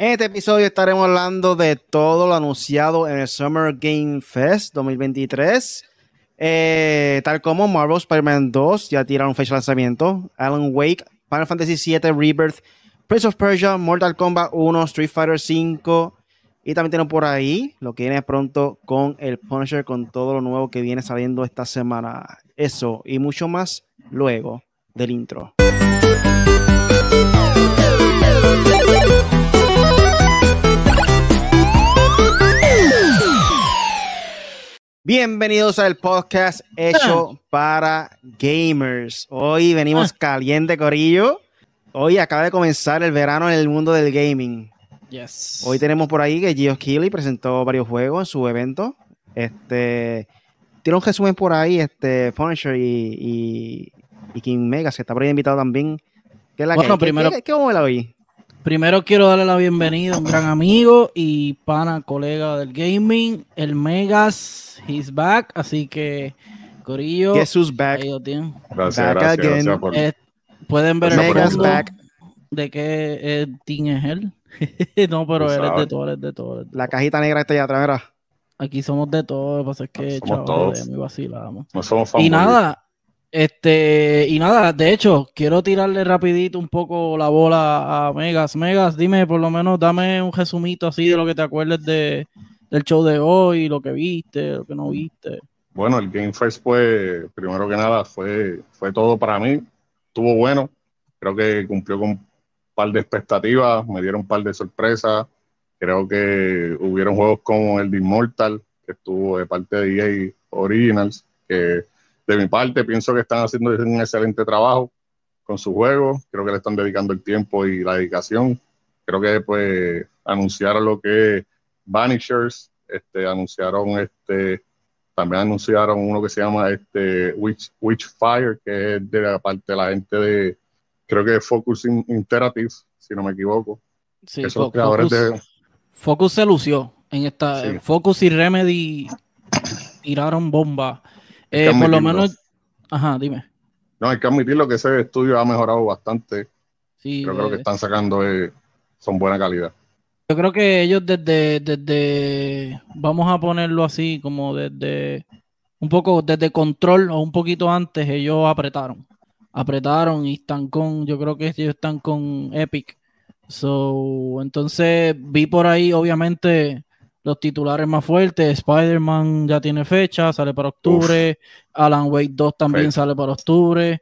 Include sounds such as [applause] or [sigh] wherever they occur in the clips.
En este episodio estaremos hablando de todo lo anunciado en el Summer Game Fest 2023. Eh, tal como Marvel Spider-Man 2 ya tiraron fecha de lanzamiento, Alan Wake, Final Fantasy VII Rebirth, Prince of Persia, Mortal Kombat 1, Street Fighter 5 y también tenemos por ahí lo que viene pronto con el Punisher, con todo lo nuevo que viene saliendo esta semana. Eso y mucho más luego del intro. Bienvenidos al podcast hecho para gamers. Hoy venimos caliente, Corillo. Hoy acaba de comenzar el verano en el mundo del gaming. Yes. Hoy tenemos por ahí que Gio Keely presentó varios juegos en su evento. Este tiene un resumen por ahí, este Punisher y, y, y King Megas, que está por ahí invitado también. ¿Qué es la Bueno, que, primero- ¿qué, qué, qué vamos a ver hoy? Primero quiero darle la bienvenida a un gran amigo y pana, colega del gaming, el Megas, he's back, así que Corillo, who's back? ahí lo tienen. Gracias, Back gracias, again. gracias por... Eh, pueden ver el Megas fondo back. de qué eh, team es él. [laughs] no, pero Tú él es de todo, él es de todo. La cajita negra está allá atrás. Aquí somos de todo, lo que pasa es que Somos chaval, todos. de mí vacilamos. No somos Y nada, este, y nada, de hecho, quiero tirarle rapidito un poco la bola a Megas. Megas, dime, por lo menos, dame un resumito así de lo que te acuerdes de, del show de hoy, lo que viste, lo que no viste. Bueno, el Game Fest, pues, primero que nada, fue, fue todo para mí. Estuvo bueno. Creo que cumplió con un par de expectativas, me dieron un par de sorpresas. Creo que hubieron juegos como el de Immortal, que estuvo de parte de EA Originals, que de mi parte pienso que están haciendo un excelente trabajo con su juego. Creo que le están dedicando el tiempo y la dedicación. Creo que pues anunciaron lo que es Vanishers, este, anunciaron este, también anunciaron uno que se llama este Witch, Witchfire, que es de la parte de la gente de, creo que es Focus In- Interactive, si no me equivoco. Sí, Fo- creadores Focus, de, Focus se lució en esta. Sí. Focus y Remedy tiraron bomba. Eh, por lo menos, ajá, dime. no, hay que admitirlo que ese estudio ha mejorado bastante. Sí, Creo que eh, están sacando es, son buena calidad. Yo creo que ellos desde, desde, vamos a ponerlo así, como desde, un poco desde control o un poquito antes, ellos apretaron. Apretaron y están con, yo creo que ellos están con Epic. So, entonces vi por ahí, obviamente, los titulares más fuertes. Spider-Man ya tiene fecha, sale para octubre. Alan Wake 2 también sale para octubre.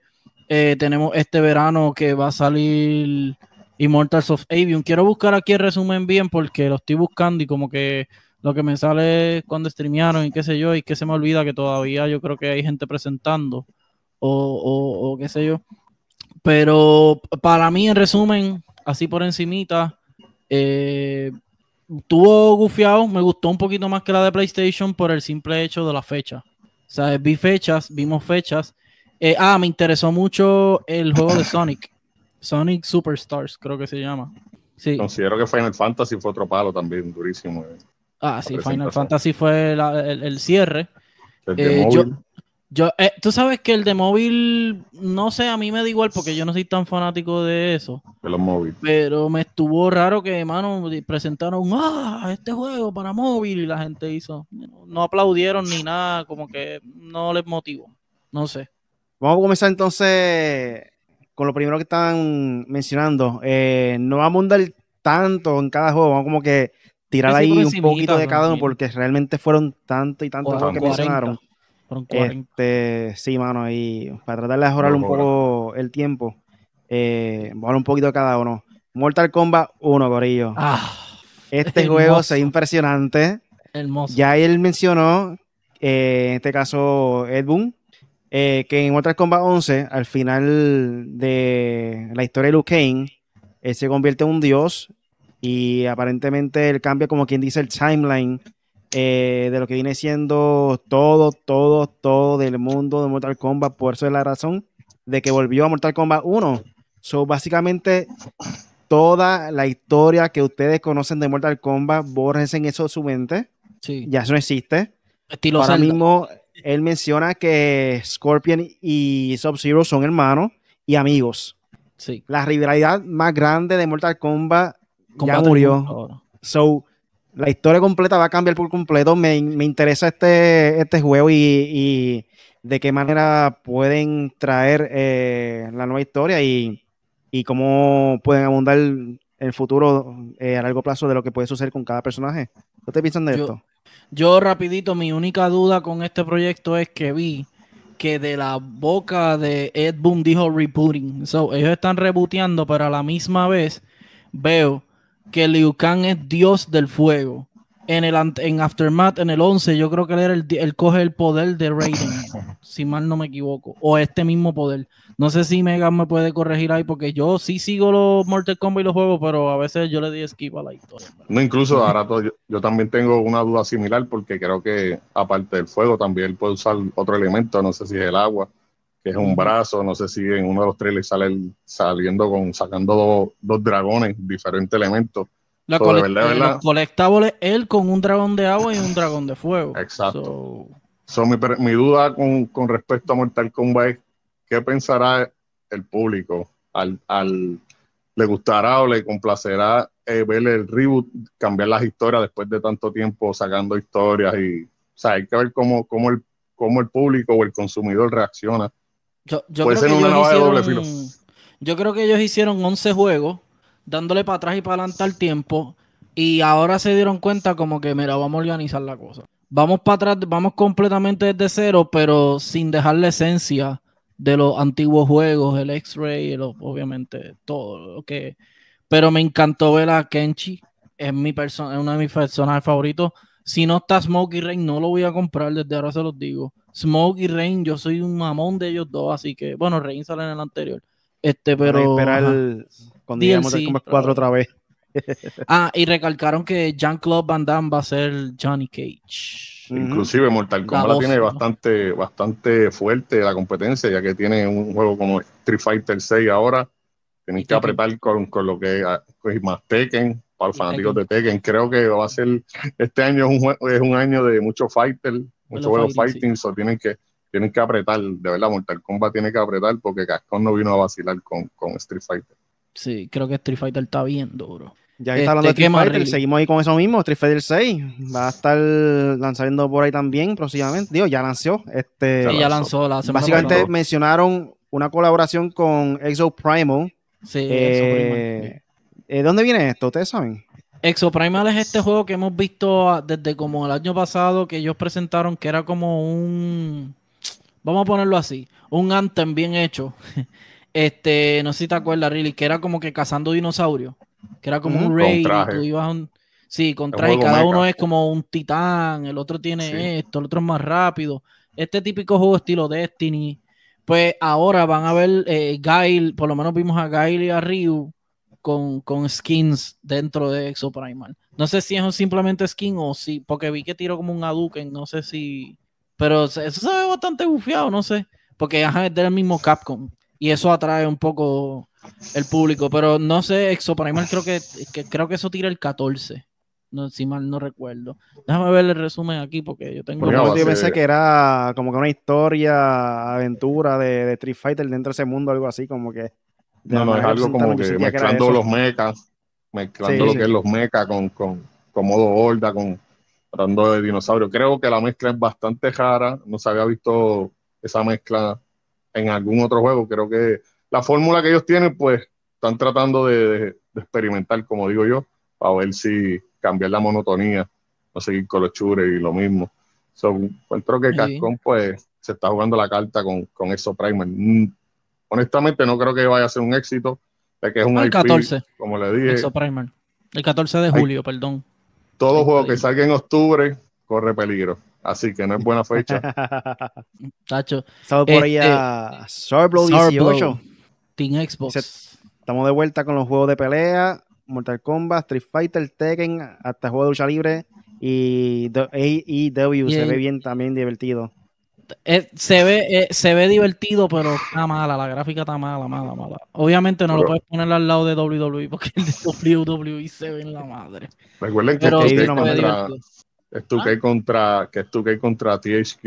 Eh, tenemos este verano que va a salir Immortals of Avium. Quiero buscar aquí el resumen bien porque lo estoy buscando y como que lo que me sale cuando streamearon y qué sé yo, y que se me olvida que todavía yo creo que hay gente presentando o, o- o qué sé yo. Pero para mí, en resumen, así por encimita, eh, tuvo gufiado, me gustó un poquito más que la de PlayStation por el simple hecho de la fecha. O sea, vi fechas, vimos fechas. Eh, ah, me interesó mucho el juego de Sonic. [coughs] Sonic Superstars, creo que se llama. Sí. Considero que Final Fantasy fue otro palo también, durísimo. eh. Ah, sí, Final. Fantasy fue la- el, el cierre. Eh, yo, yo, eh, tú sabes que el de móvil, no sé, a mí me da igual porque yo no soy tan fanático de eso. de los móviles. Pero me estuvo raro que, mano, presentaron, ah, este juego para móvil y la gente hizo. No aplaudieron ni nada, como que no les motivó. No sé. Vamos a comenzar entonces con lo primero que están mencionando. Eh, no vamos a andar tanto en cada juego, vamos como que tirar Sí, ahí un poquito de cada uno porque realmente fueron tanto y tantos juegos que 40, mencionaron. Fueron 40. Este, sí, mano, y para tratar de mejorar un poco el tiempo, eh, un poquito de cada uno. Mortal Kombat 1, Corillo. Ah, este juego hermoso. se ve impresionante. hermoso. Ya él mencionó, eh, en este caso Ed Boon, eh, que en Mortal Kombat 11, al final de la historia de Kang, él se convierte en un dios y aparentemente él cambia, como quien dice, el timeline eh, de lo que viene siendo todo, todo, todo del mundo de Mortal Kombat. Por eso es la razón de que volvió a Mortal Kombat 1. So, básicamente, toda la historia que ustedes conocen de Mortal Kombat, bórrense en eso de su mente. Sí. Ya eso no existe. Estilo Ahora Zelda. mismo, él menciona que Scorpion y Sub-Zero son hermanos y amigos. Sí. La rivalidad más grande de Mortal Kombat ya murió. So, la historia completa va a cambiar por completo. Me, interesa este, este juego y, de qué manera pueden traer eh, la nueva historia y, cómo pueden abundar el futuro eh, a largo plazo de lo que puede suceder con cada personaje. ¿Qué te piensan de esto? Yo rapidito, mi única duda con este proyecto es que vi que de la boca de Ed Boon dijo rebooting. So, ellos están rebooteando, pero a la misma vez veo que Liu Kang es dios del fuego. En el en Aftermath, en el 11, yo creo que él, era el, coge el poder de Raiden, [laughs] si mal no me equivoco, o este mismo poder. No sé si Megan me puede corregir ahí, porque yo sí sigo los Mortal Kombat y los juegos, pero a veces yo le di skip a la historia. No, incluso ahora yo, yo, también tengo una duda similar, porque creo que aparte del fuego, también puede usar otro elemento, no sé si es el agua, que es un brazo, no sé si en uno de los trailers sale saliendo con, sacando dos dragones, diferentes elementos la colectable él con un dragón de agua y un dragón de fuego. Exacto. mi, duda con, respecto a Mortal Kombat es qué pensará el público al, le gustará o le complacerá eh, ver el reboot, cambiar las historias después de tanto tiempo sacando historias y o sea, hay que ver cómo, cómo, el, cómo el público o el consumidor reacciona. Yo, Puede ser una nueva de doble filo. Yo creo que ellos hicieron 11 juegos dándole para atrás y para adelante el tiempo. Y ahora se dieron cuenta como que, mira, vamos a organizar la cosa. Vamos para atrás, vamos completamente desde cero, pero sin dejar la esencia de los antiguos juegos, el X-Ray, obviamente todo lo que... Pero me encantó ver a Kenchi, es, mi persona, es uno de mis personajes favoritos. Si no está Smoke y Rain, no lo voy a comprar, desde ahora se los digo. Smoke y Rain, yo soy un mamón de ellos dos, así que, bueno, Rain sale en el anterior. Este, pero cuando lleguemos a Kombat 4 otra vez. [laughs] ah, y recalcaron que Jean-Claude Van Damme va a ser Johnny Cage. Inclusive Mortal Kombat la tiene bastante, bastante fuerte la competencia, ya que tiene un juego como Street Fighter 6 ahora. Tienen que apretar con, con, lo que es más Tekken, para los fanáticos de Tekken. Creo que va a ser, este año es un, es un año de muchos fighters, muchos juegos fighting, o tienen que tienen que apretar, de verdad, Mortal Kombat tiene que apretar porque Cascón no vino a vacilar con, con Street Fighter. Sí, creo que Street Fighter está bien duro. Ya que está hablando de este, Street Fighter, seguimos ahí con eso mismo. Street Fighter 6 va a estar lanzando por ahí también próximamente. Digo, ya lanzó. Este, sí, ya lanzó la Básicamente mencionaron una colaboración con Exo Primal. Sí, eh, ¿De dónde viene esto? ¿Ustedes saben? Exo Primal es este juego que hemos visto desde como el año pasado que ellos presentaron que era como un vamos a ponerlo así, un anthem bien hecho [laughs] Este, no sé si te acuerdas, Riley, que era como que cazando dinosaurios. Que era como un raid. tú ibas un... Sí, con traje. Cada uno es como un titán, el otro tiene esto, el otro es más rápido. Este típico juego estilo Destiny. Pues ahora van a ver eh, Gail, por lo menos vimos a Gail y a Ryu con, con skins dentro de Exo Primal. No sé si es simplemente skin o si, porque vi que tiró como un Hadouken, no sé si. Pero eso se ve bastante bufiado, no sé. Porque es del mismo Capcom y eso atrae un poco el público, pero no sé, Exoprimal creo que, creo que eso tira el 14. No, si mal no recuerdo. Déjame ver el resumen aquí porque yo tengo. yo pensé que era como que una historia, aventura de, de Street Fighter dentro de ese mundo, algo así, como que. No, no, es algo como que mezclando los mechas, mezclando lo que es los mechas con, con, con modo horda, con tratando de dinosaurio. Creo que la mezcla es bastante rara, no se había visto esa mezcla en algún otro juego. Creo que la fórmula que ellos tienen, pues están tratando de, experimentar, como digo yo, para ver si cambiar la monotonía, no seguir con los chures y lo mismo. So, encuentro que Cascón, pues, se está jugando la carta con, con Exo Primer. Honestamente, no creo que vaya a ser un éxito, de que es un el 14, como le dije. El 14 de julio, perdón. Todo juego que salga en octubre corre peligro. Así que no es buena fecha. [laughs] Tacho. Estamos por ahí a este, 18. Team Xbox. Estamos de vuelta con los juegos de pelea, Mortal Kombat, Street Fighter, Tekken, hasta juego de lucha libre y AEW se ve bien también divertido. Eh, se ve eh, se ve divertido, pero está mala, la gráfica está mala, mala, mala. Obviamente no lo puedes poner al lado de WWE porque el de WWE se ve en la madre. Recuerden que es tu que contra, que es contra THQ.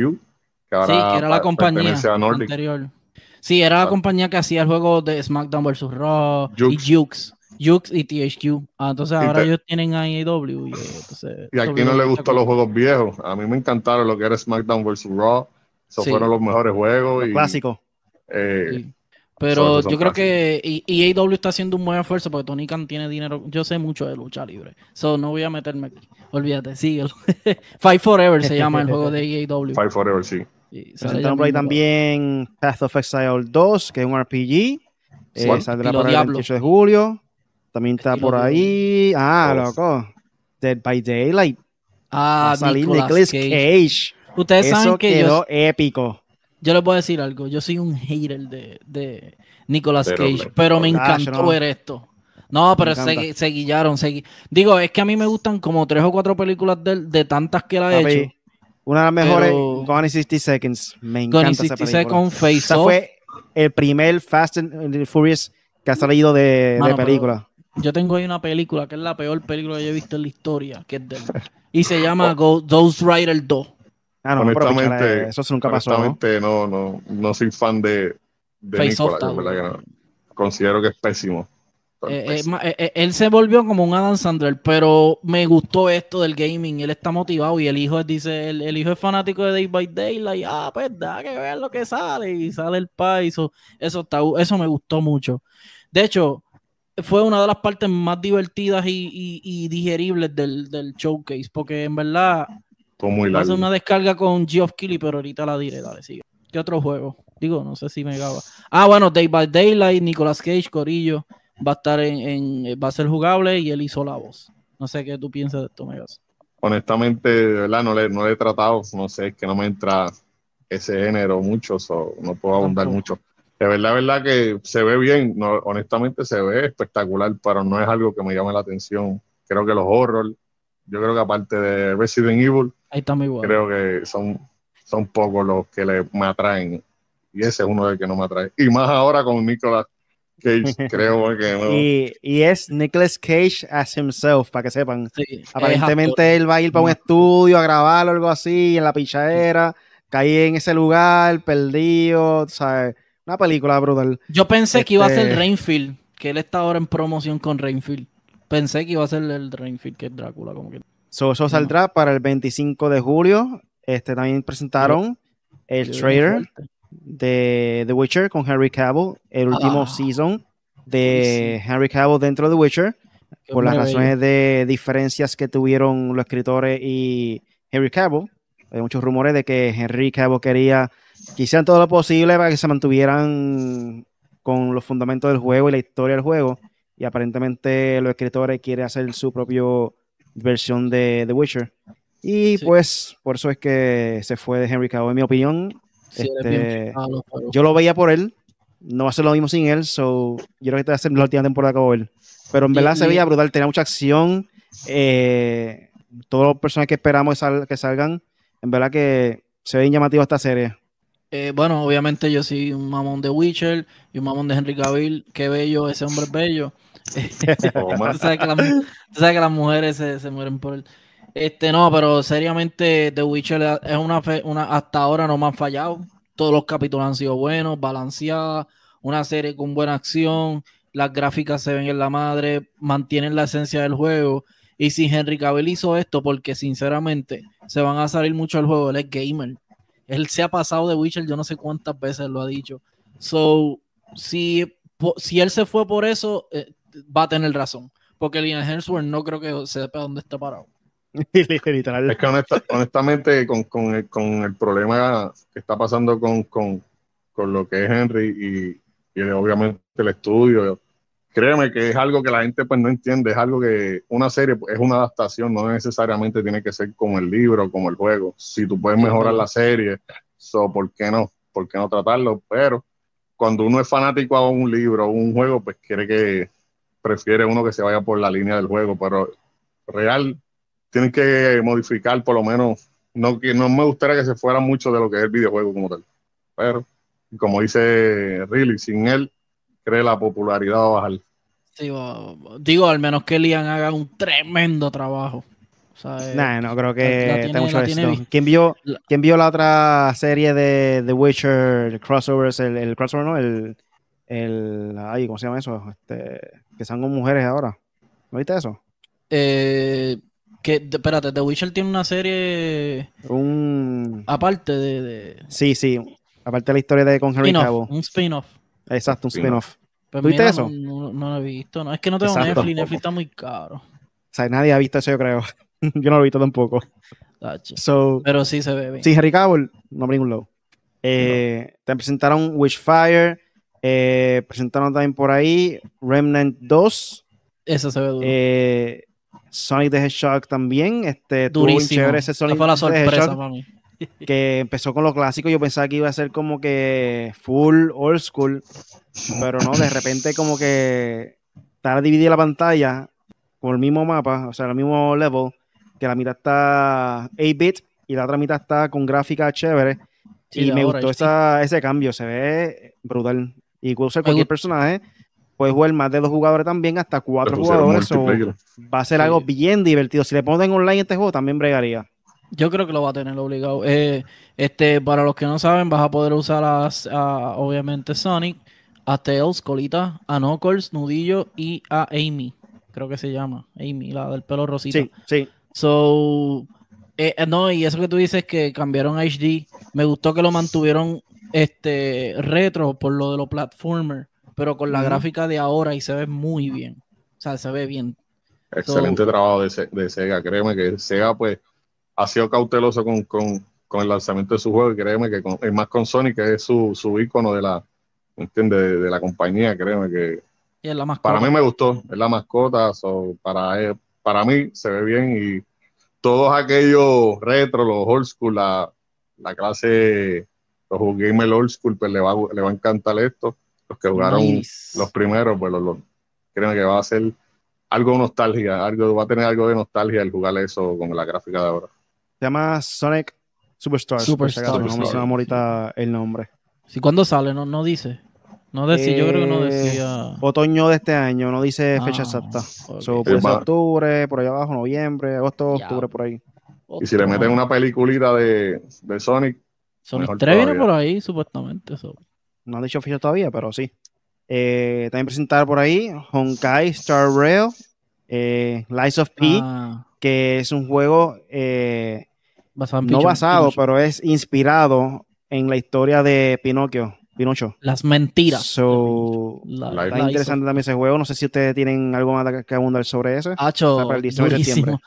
Que ahora sí, que era la compañía anterior. Sí, era la compañía que hacía el juego de SmackDown vs. Raw y Jukes. Jux y THQ. Ah, entonces Y ahora te- ellos tienen AEW. Y, entonces, Y a quien no le gustan los juegos viejos. A mí me encantaron lo que era SmackDown vs. Raw. Esos Sí. fueron los mejores juegos. Los y, clásicos. eh, Sí. Pero yo creo clásicos. que y- y AEW está haciendo un buen esfuerzo porque Tony Khan tiene dinero. Yo sé mucho de lucha libre. So no voy a meterme aquí. Olvídate, síguelo. [laughs] Fight Forever se llama el juego de [laughs] AEW. Fight Forever, sí. Presentaron por ahí también Path of Exile 2, que es un RPG. Eh, saldrá Diablo. el 28 de julio. También está Estilo por Diablo. ahí. Ah, loco. Dead by Daylight. Va Ah, a salir Nicolas Nicolas Cage. Cage. Ustedes Eso saben que quedó yo, épico. yo les voy a decir algo. Yo soy un hater de, de Nicolas Pero, Cage, pero- pero me encantó no. ver esto. No, pero se, se guillaron. se gui- Digo, es que a mí me gustan como tres o cuatro películas de, él, de tantas que él ha Papi, hecho. Una de las mejores, Pero- Gone in 60 Seconds. Me encanta Gone in esa 60 película. Seconds, Face Esa Off. fue el primer Fast and Furious que ha salido de, de Mano, pero- película. Yo tengo ahí una película que es la peor película que yo he visto en la historia, que es de él. Y se llama [laughs] Go- Ghost Rider 2. Ah, no, pero honestamente, pichara, eso nunca pasó. ¿no? Honestamente, no, no, no soy fan de, de Face Off verdad que no. Considero que es pésimo. Eh, eh, eh, eh, él se volvió como un Adam Sandler, pero me gustó esto del gaming. Él está motivado y el hijo dice, el, el hijo es fanático de Day by Daylight. Ah, pues da que ver lo que sale y sale el país. Eso, eso, está, eso me gustó mucho. De hecho, fue una de las partes más divertidas y, y- y digeribles del, del showcase, porque en verdad Largo. hacer una descarga con Geoff Keighley, pero ahorita la diré, dale, sigue. ¿Qué otro juego? Digo, no sé si me gaba. Ah, bueno, Day by Daylight, Nicolas Cage, Corillo, va a estar en, en- va a ser jugable y él hizo la voz. No sé qué tú piensas de esto, Megas. Honestamente, de verdad, no le, no le he tratado. No sé, es que no me entra ese género mucho, so, no puedo abundar Tampoco. mucho. De verdad, verdad que se ve bien. No, honestamente, se ve espectacular, pero no es algo que me llame la atención. Creo que los horror, yo creo que aparte de Resident Evil, Ahí está muy bueno. creo que son, son pocos los que le, me atraen. Y ese es uno del que no me atrae. Y más ahora con Nicolas Cage, [laughs] creo que no. Y, y es Nicolas Cage as himself, para que sepan. Sí. Aparentemente él va a ir para un estudio a grabar o algo así, en la pichadera, caí en ese lugar, perdido, ¿sabes? Una película brutal. Yo pensé que iba a ser Este- Rainfield, que él está ahora en promoción con Rainfield. Pensé que iba a ser el Rainfield, que es Drácula, como que. So, eso saldrá para el 25 de julio. Este también presentaron el Qué trailer de The Witcher con Henry Cavill, el último Ah. season de Henry Cavill dentro de The Witcher, Qué por las bello. razones de diferencias que tuvieron los escritores y Henry Cavill. Hay muchos rumores de que Henry Cavill quería que hicieran todo lo posible para que se mantuvieran con los fundamentos del juego y la historia del juego. Y aparentemente los escritores quieren hacer su propia versión de The Witcher. Y Sí. pues por eso es que se fue de Henry Cavill, en mi opinión. Sí, él este. Yo lo veía por él. No va a ser lo mismo sin él. So, yo creo que esta va a ser la última temporada que ver. Pero en Y- verdad se veía brutal. Tenía mucha acción. eh, todos los personajes que esperamos que, sal- que salgan. En verdad que se ve bien llamativo esta serie. Eh, bueno, obviamente yo soy un mamón de Witcher y un mamón de Henry Cavill. Qué bello, ese hombre es bello. Toma. [laughs] Tú sabes que, las- tú sabes que las mujeres se, se mueren por él. Este, no, pero seriamente The Witcher es una, fe- una hasta ahora no me han fallado. Todos los capítulos han sido buenos, balanceadas, una serie con buena acción, las gráficas se ven en la madre, mantienen la esencia del juego. Y si Henry Cavill hizo esto, porque sinceramente se van a salir mucho del juego, él es gamer. Él se ha pasado de Witcher, yo no sé cuántas veces lo ha dicho. So, si, si él se fue por eso, eh, va a tener razón. Porque Liam Hemsworth no creo que sepa dónde está parado. [laughs] Literal. Es que honesta- honestamente, con, con el, con el problema que está pasando con, con, con lo que es Henry y, y obviamente el estudio, créeme que es algo que la gente pues no entiende, es algo que una serie pues, es una adaptación, no necesariamente tiene que ser como el libro, como el juego. Si tú puedes mejorar la serie, so, ¿por qué no? ¿Por qué no tratarlo? Pero cuando uno es fanático a un libro o un juego, pues quiere que prefiere uno que se vaya por la línea del juego, pero real tienen que modificar por lo menos, no, que no me gustaría que se fuera mucho de lo que es el videojuego como tal, pero como dice Riley, sin él, cree la popularidad va a bajar. Sí, digo, al menos que Liam haga un tremendo trabajo. O sea, eh, Nah, no creo que tiene- tenga mucho tiene vi- ¿Quién vio, La- ¿Quién vio la otra serie de The Witcher, el crossovers, el, el crossover, no? El, el, ay, ¿cómo se llama eso? Este, que son con mujeres ahora. ¿No viste eso? Eh, que, espérate, The Witcher tiene una serie Un, aparte de, de sí, sí. Aparte de la historia de con Henry Cavill. un spin-off. Exacto, un Spin-off. Pues ¿Tuviste mira, eso? No, lo he visto. No, es que no tengo Exacto. Netflix. Netflix está muy caro. O sea, nadie ha visto eso, yo creo. [laughs] yo no lo he visto tampoco. So, Pero sí se ve bien. sí, Henry Cavill, no por ningún lado. Eh, Te presentaron Witchfire. Eh, presentaron también por ahí Remnant 2. Eso se ve duro. Eh, Sonic the Hedgehog también. Este, Durísimo. chévere ese Sonic fue la sorpresa [laughs] que empezó con lo clásico. Yo pensaba que iba a ser como que full old school, pero no, de repente como que está dividida la pantalla con el mismo mapa, o sea, el mismo level, que la mitad está 8-bit y la otra mitad está con gráfica chévere. Sí, y me ahora, gustó esa- ese cambio, se ve brutal. Y puede usar cualquier personaje, puedes jugar más de dos jugadores también, hasta cuatro jugadores. multiplayer. va a ser Sí. algo bien divertido. Si le ponen online este juego, también bregaría. Yo creo que lo va a tener obligado. Eh, este, para los que no saben, vas a poder usar a, a, obviamente Sonic, a Tails, Colita, a Knuckles, Nudillo y a Amy. Creo que se llama. Amy, la del pelo rosita. Sí, sí. So, eh, eh, no, y eso que tú dices que cambiaron a HD, me gustó que lo mantuvieron este retro por lo de los platformer, pero con la gráfica de ahora y se ve muy bien. O sea, se ve bien. Excelente trabajo de, de Sega. Créeme que Sega, pues, ha sido cauteloso con, con- con el lanzamiento de su juego. Y créeme que, con, es más con Sonic, que es su, su ícono de la. De, de la compañía. Créeme que Y es la más para mí me gustó. Es la mascota. so, para, eh, para mí se ve bien. Y todos aquellos retro, los old school, la, la clase, los gamers old school, pues le va, a- le va a encantar esto. Los que jugaron Nice. los primeros, pues los, los- créeme que va a ser algo nostalgia, algo, va a tener algo de nostalgia el jugar eso con la gráfica de ahora. Se llama Sonic Superstars. Superstars. por si acaso, No ahorita el nombre. Sí, ¿cuándo sale? No, no dice. No decía, yo creo que no Eh, decía. Otoño de este año, no dice fecha Ah, exacta. ok. So, puede ser va. octubre, por ahí abajo, noviembre, agosto, octubre, por ahí. Y si le meten una peliculita de, de Sonic, Sonic mejor 3 viene por ahí, supuestamente. so. No han dicho fecha todavía, pero sí. Eh, también presentar por ahí Honkai Star Rail, eh, Lies of P, Ah, que es un juego eh, basado en no Pichu- basado, Pinocho. pero es inspirado en la historia de Pinocchio, Pinocho. Las mentiras. So, La- Lies está Lies interesante también ese juego. No sé si ustedes tienen algo más que- abundar sobre ese. Hacho, para el 19 de durísimo. septiembre.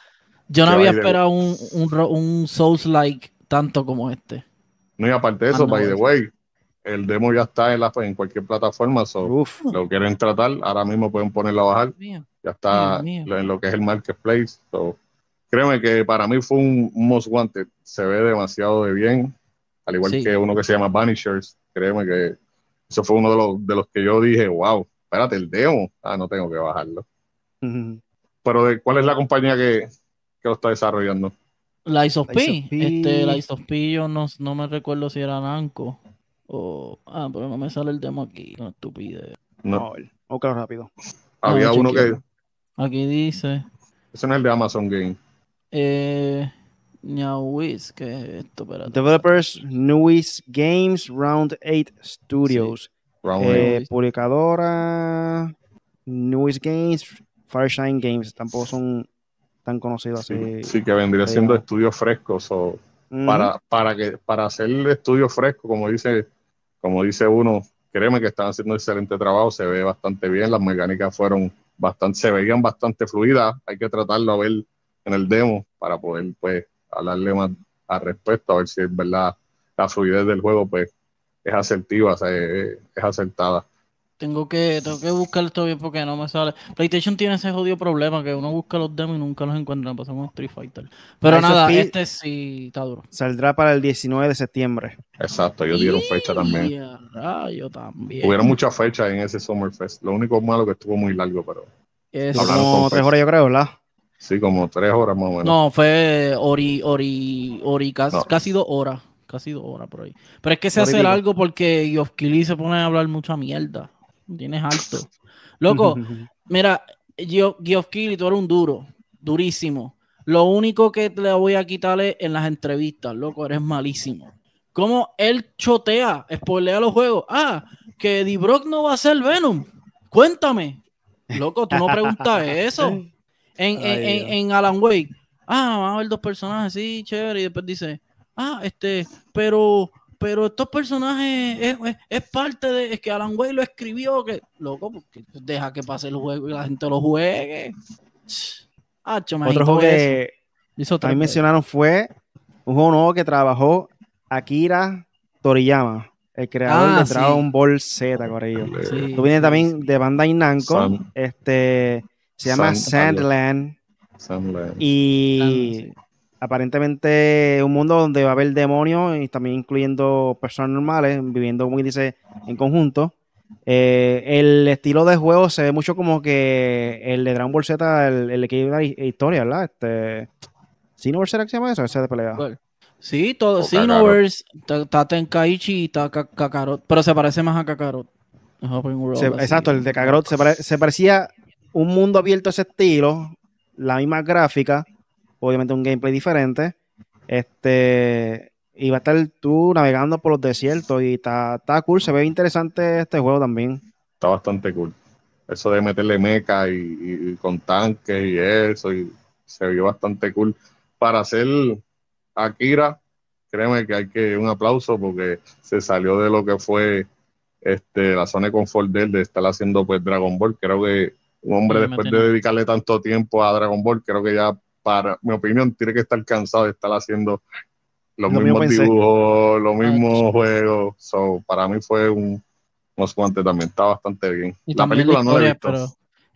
Yo no había esperado un, un, un Souls-like tanto como este. No y aparte de eso, by the way, el demo ya está en, la, en cualquier plataforma, so, Uf, lo quieren tratar, ahora mismo pueden ponerlo a bajar, ya está en lo que es el marketplace. So, créeme que para mí fue un, most wanted, se ve demasiado de bien, al igual Sí. que uno que se llama Vanishers, créeme que eso fue uno de los, de los que yo dije, wow, espérate, el demo, ah, no tengo que bajarlo. Pero de, ¿cuál es la compañía que, que lo está desarrollando? Lies of P. Lies of P. Este, Lies of P, yo no, no me recuerdo si era Namco o... Ah, pero no me sale el demo aquí. Una estupidez. No, buscarlo rápido. había no, uno que. Aquí dice... ese no es el de Amazon Game. Eh, Ñahuiz, ¿qué es esto? Espérate. Developers Newies Games Round 8 Studios. Round Eh, publicadora Newies Games, Fireshine Games. Tampoco son tan conocidos así. Sí, sí, que vendría siendo estudios frescos. o para, para, que, para hacer estudios frescos, como dice, como dice uno, créeme que están haciendo un excelente trabajo, se ve bastante bien, las mecánicas fueron bastante, se veían bastante fluidas, hay que tratarlo a ver en el demo para poder pues hablarle más al respecto, a ver si es verdad la fluidez del juego pues es asertiva, o sea, es, es acertada. Tengo que, tengo que buscar esto bien porque no me sale. PlayStation tiene ese jodido problema que uno busca los demos y nunca los encuentra. Pasamos Street Fighter. Pero nada, este sí está duro. Saldrá para el 19 de septiembre. Exacto, ellos dieron fecha también. Y a rayo también. Hubieron muchas fechas en ese Summerfest, lo único malo que estuvo muy largo, pero Eso. Como tres horas, yo creo, ¿verdad? sí, como tres horas más o menos. No, fue Ori, Ori, Ori, casi, No. casi dos horas. Casi dos horas por ahí. Pero es que se hace largo porque Keighley se pone a hablar mucha mierda. Tienes alto. Loco, [laughs] Mira, Keighley, tú eres un duro, durísimo. Lo único que le voy a quitarle en las entrevistas, loco, eres malísimo. ¿Cómo él chotea, spoilea los juegos? Ah, que Eddie Brock no va a ser Venom. Cuéntame. Loco, tú no preguntas [laughs] eso. En, en, en, Alan Wake, ah, van a ver dos personajes, sí, chévere, y después dice, ah, este, pero, pero estos personajes es, es- es parte de, es que Alan Wake lo escribió, que, loco, porque deja que pase el juego y la gente lo juegue. Ah, Otro juego que Hizo también mencionaron fue un juego nuevo que trabajó Akira Toriyama, el creador Ah, de sí. Dragon Ball Z, Corillo. Sí, Esto viene sí, también sí. de Bandai Namco. San- este se llama San- Sandland. Sandland. Y Sandland, aparentemente un mundo donde va a haber demonios y también incluyendo personas normales viviendo, como dice, en conjunto. Eh, el estilo de juego se ve mucho como que el de Dragon Ball Z, el, el que hi- historia, ¿verdad? Este, ¿Xenoverse era que se llama eso? Ese de pelea. Sí, todo, O Xenoverse, ta- está Tenkaichi y está Ka- Kakarot, pero se parece más a Kakarot. World, Se- exacto, el de Kakarot se, pare- se parecía un mundo abierto a ese estilo, la misma gráfica, obviamente un gameplay diferente. Este, y va a estar tú navegando por los desiertos y está, está cool, se ve interesante este juego también. Está bastante cool. Eso de meterle meca y, y- y con tanques y eso, y se vio bastante cool. Para hacer Akira, créeme que hay que un aplauso porque se salió de lo que fue este, la zona de confort de él, de estar haciendo pues Dragon Ball. Creo que un hombre Sí, después de dedicarle tanto tiempo a Dragon Ball, creo que ya, para mi opinión, tiene que estar cansado de estar haciendo los Lo mismo mismos dibujos, los mismos Ay, juegos. So, para mí fue un unos guantes también, está bastante bien. Y la también película la no la he historia, visto. pero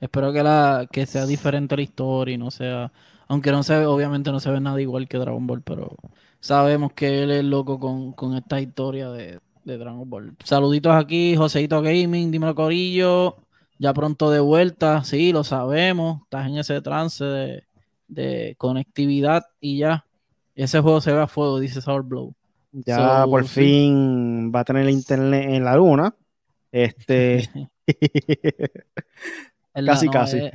espero que la que sea diferente la historia y no sea, aunque no se ve, obviamente no se ve nada igual que Dragon Ball, pero sabemos que él es loco con, con esta historia de, de Dragon Ball. Saluditos aquí, Joseito Gaming, dímelo Corillo, ya pronto de vuelta, sí, lo sabemos, estás en ese trance de, de conectividad y ya. Ese juego se ve a fuego, dice Sour Blow. Ya So, por sí. fin va a tener internet en la luna. Este, [laughs] la- Casi, no, casi. es-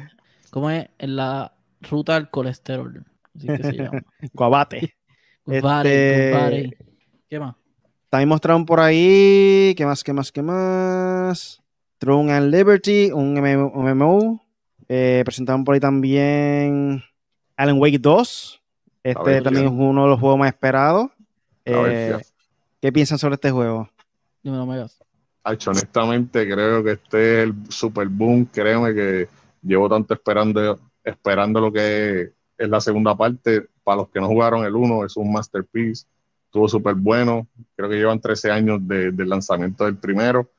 ¿Cómo es? En la ruta al colesterol. Así que se llama. [laughs] Guabate. Este- compadre. ¿Qué más? También mostraron por ahí, ¿qué más, qué más, qué más? Throne and Liberty, un. MMO. Eh, presentaron por ahí también Alan Wake 2. Este también es uno de los juegos más esperados. Eh. ¿Qué piensan sobre este juego? Megas. Hacho, honestamente, creo que este es el super boom. Créeme que llevo tanto esperando, esperando lo que es la segunda parte. Para los que no jugaron el 1, es un masterpiece. Estuvo súper bueno. Creo que llevan 13 años de- del lanzamiento del primero.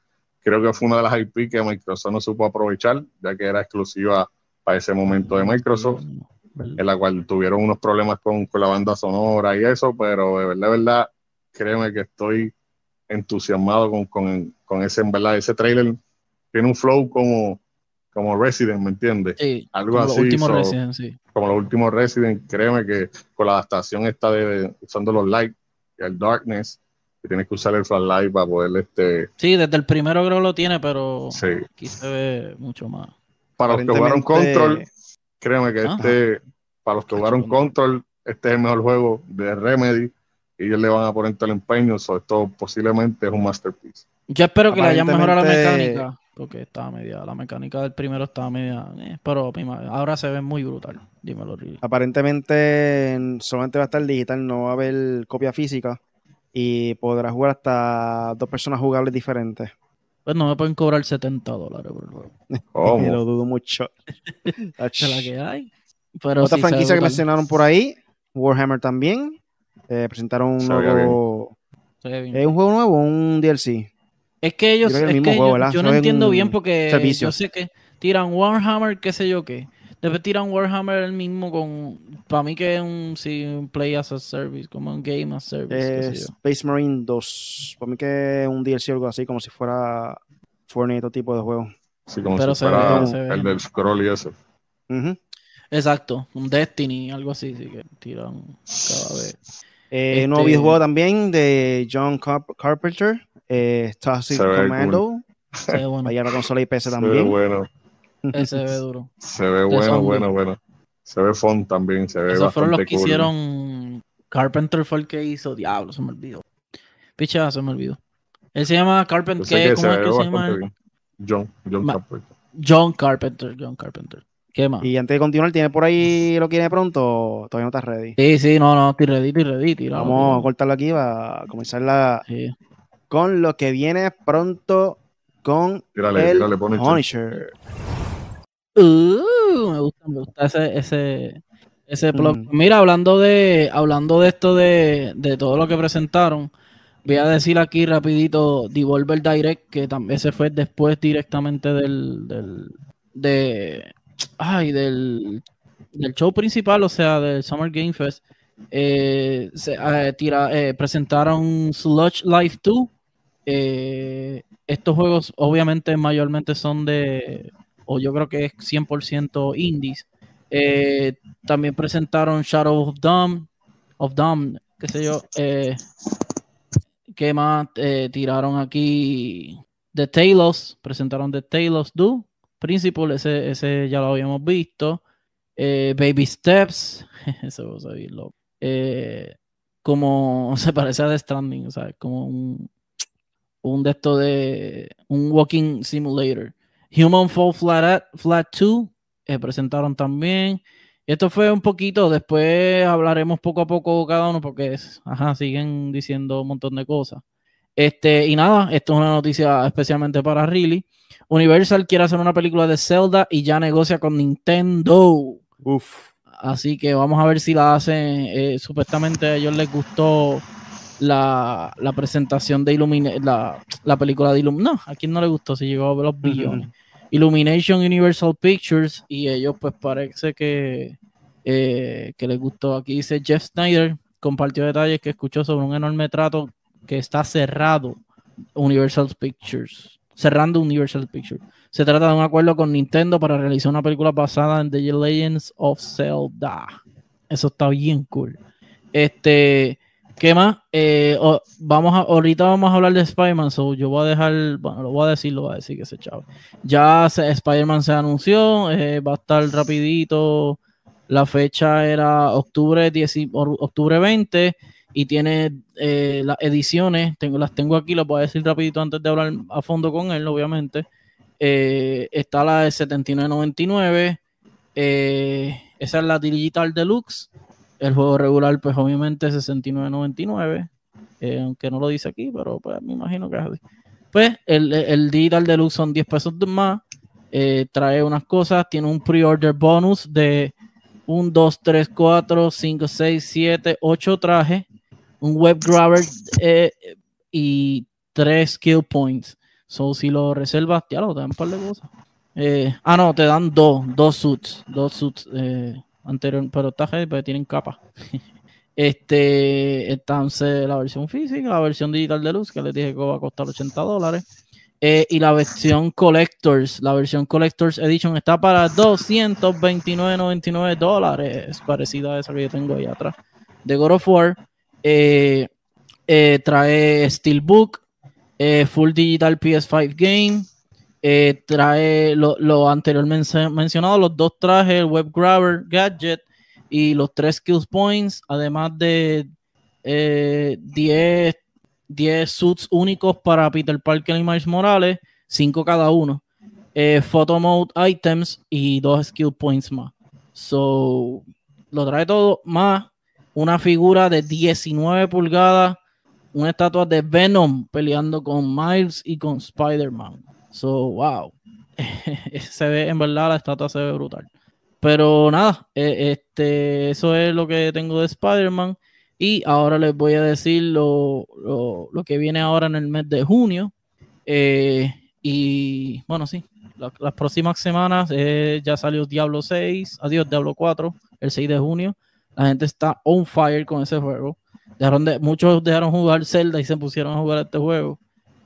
Creo que fue una de las IP que Microsoft no supo aprovechar, ya que era exclusiva para ese momento de Microsoft. En la cual tuvieron unos problemas con, con la banda sonora y eso, pero de verdad, de verdad, créeme que estoy entusiasmado con, con, con ese, en verdad, ese trailer tiene un flow como, como Resident, ¿me entiendes? Sí, Algo como los así, últimos so- Resident, sí. Como los últimos Resident, créeme que con la adaptación esta de, usando los light y el darkness, que tienes que usar el flashlight para poder, este, Sí, desde el primero creo lo tiene, pero sí. aquí se ve mucho más. Para los que jugaron Control, créeme que Ajá. este, para los que jugaron Cacho, Control, este es el mejor juego de Remedy y ellos le van a poner todo el empeño, so esto posiblemente es un masterpiece. Yo espero que le hayan mejorado la mecánica, porque estaba media, la mecánica del primero estaba media, eh, pero ahora se ve muy brutal. Dímelo, Riri. Aparentemente en- solamente va a estar digital, no va a haber copia física y podrás jugar hasta dos personas jugables diferentes. Pues no me pueden cobrar 70 dólares por el juego. ¿Cómo? Lo dudo mucho. [laughs] Esa es la que hay. Pero Otra sí franquicia que mencionaron por ahí, Warhammer también. Eh, presentaron un nuevo. ¿Es un juego nuevo o un DLC? Es que ellos, que el es mismo que juego, yo- no entiendo bien porque servicio. yo sé que tiran Warhammer, qué sé yo qué. Después tiran Warhammer el mismo con, para mí que es un, sí, un Play as a Service, como un Game as a Service. Space Marine 2. Para mí que es un DLC o algo así, como si fuera Fortnite, otro tipo de juego. Así como Pero si se ve- fuera se ve. el del scroll y eso. Ujú. Exacto, un Destiny, algo así, sí, que tiran cada vez. Eh, Este- Nuevo videojuego también de John Carp- Carpenter, eh, Toxic Commando. Ve bueno, Vaya la consola y PC también. bueno, ese se ve [laughs] duro. se ve bueno, zombie. bueno, bueno. Se ve fun también, se ve Esos fueron los que cool. hicieron Carpenter fue el que hizo, diablo, se me olvidó. Picha, se me olvidó. Él se llama Carpenter. ¿Qué, ¿Cómo es que se llama? John, John Carpenter. John Carpenter, John Carpenter. ¿Qué más? Y antes de continuar, ¿tiene por ahí lo quiere pronto? Todavía no estás ready. Sí, sí, no, no, estoy ready, estoy ready. Vamos a cortarlo aquí para comenzar la... con lo que viene pronto con el Punisher. Uh, me gusta, me gusta ese, ese, ese plot. Mm. Mira, hablando de, hablando de esto de, de todo lo que presentaron, voy a decir aquí rapidito Devolver Direct, que también se fue después directamente del, del de ay, del, del, show principal, o sea, del Summer Game Fest. Eh, se, eh, tira, eh, presentaron Sludge Life 2. estos juegos obviamente mayormente son de, o yo creo que es 100% indies. también presentaron Shadow of Dumb, of Dumb, qué sé yo. ¿Qué más tiraron aquí? The Talos, presentaron The Talos Do. Principal, ese, ese ya lo habíamos visto. Eh, Baby Steps, eso va a. Eh, como [laughs] se parece a The Stranding, o sea, como un, un de esto de un walking simulator. Human Fall Flat, Flat 2 eh, presentaron también. Esto fue un poquito, después hablaremos poco a poco cada uno porque ajá, siguen diciendo un montón de cosas. Este, y nada, esto es una noticia especialmente para Riley. Universal quiere hacer una película de Zelda y ya negocia con Nintendo. Uf. Así que vamos a ver si la hacen. Eh, supuestamente a ellos les gustó la, presentación de Illumination, la, película de Illumination. No, a quien no le gustó, si llegó a ver los [laughs] billones. Illumination Universal Pictures y ellos pues parece que, eh, que les gustó. Aquí dice Jeff Snyder, compartió detalles que escuchó sobre un enorme trato que está cerrado Universal Pictures cerrando Universal Pictures. Se trata de un acuerdo con Nintendo para realizar una película basada en The Legends of Zelda. Eso está bien cool. Este, ¿qué más? Eh, vamos a, ahorita vamos a hablar de Spider-Man, yo voy a dejar, bueno, lo voy a decir, lo voy a decir que se chavo. Ya Spider-Man se anunció, eh, va a estar rapidito. La fecha era octubre, 10, octubre 20 y tiene eh, las ediciones, tengo, las tengo aquí, las voy a decir rapidito antes de hablar a fondo con él, obviamente. Está la de 79.99, eh, esa es la Digital Deluxe, el juego regular pues obviamente 69.99, aunque no lo dice aquí, pero pues me imagino que es así. Pues el, el Digital Deluxe son 10 pesos más, trae unas cosas, tiene un pre-order bonus de 1, 2, 3, 4, 5, 6, 7, 8 trajes un web grabber eh, y tres skill points. So, si lo reservas, ya lo dan un par de cosas. Eh, ah, no, te dan dos, dos suits, dos suits eh, anterior, pero está heavy porque tienen capa. [laughs] este, entonces, la versión física, la versión digital de luz, que les dije que va a costar 80 dólares. y la versión Collectors, la versión Collectors Edition está para 229.99 dólares, parecida a esa que yo tengo ahí atrás, de God of War. Eh, eh, trae Steelbook, eh, Full Digital PS5 Game, trae lo, anteriormente mencionado, los dos trajes, el Web Grabber Gadget y los tres Skills Points, además de 10, 10 suits únicos para Peter Parker y Miles Morales, 5 cada uno. photo mode items y dos skill points más. So, lo trae todo más una figura de 19 pulgadas, una estatua de Venom peleando con Miles y con Spider-Man. So, wow. [laughs] se ve, en verdad, la estatua se ve brutal. Pero nada, e, este, eso es lo que tengo de Spider-Man. Y ahora les voy a decir lo, que viene ahora en el mes de junio. Eh, y bueno, sí, las próximas semanas eh, ya salió Diablo 6, adiós, Diablo 4, el 6 de junio. La gente está on fire con ese juego. Dejaron de, muchos dejaron jugar Zelda y se pusieron a jugar este juego.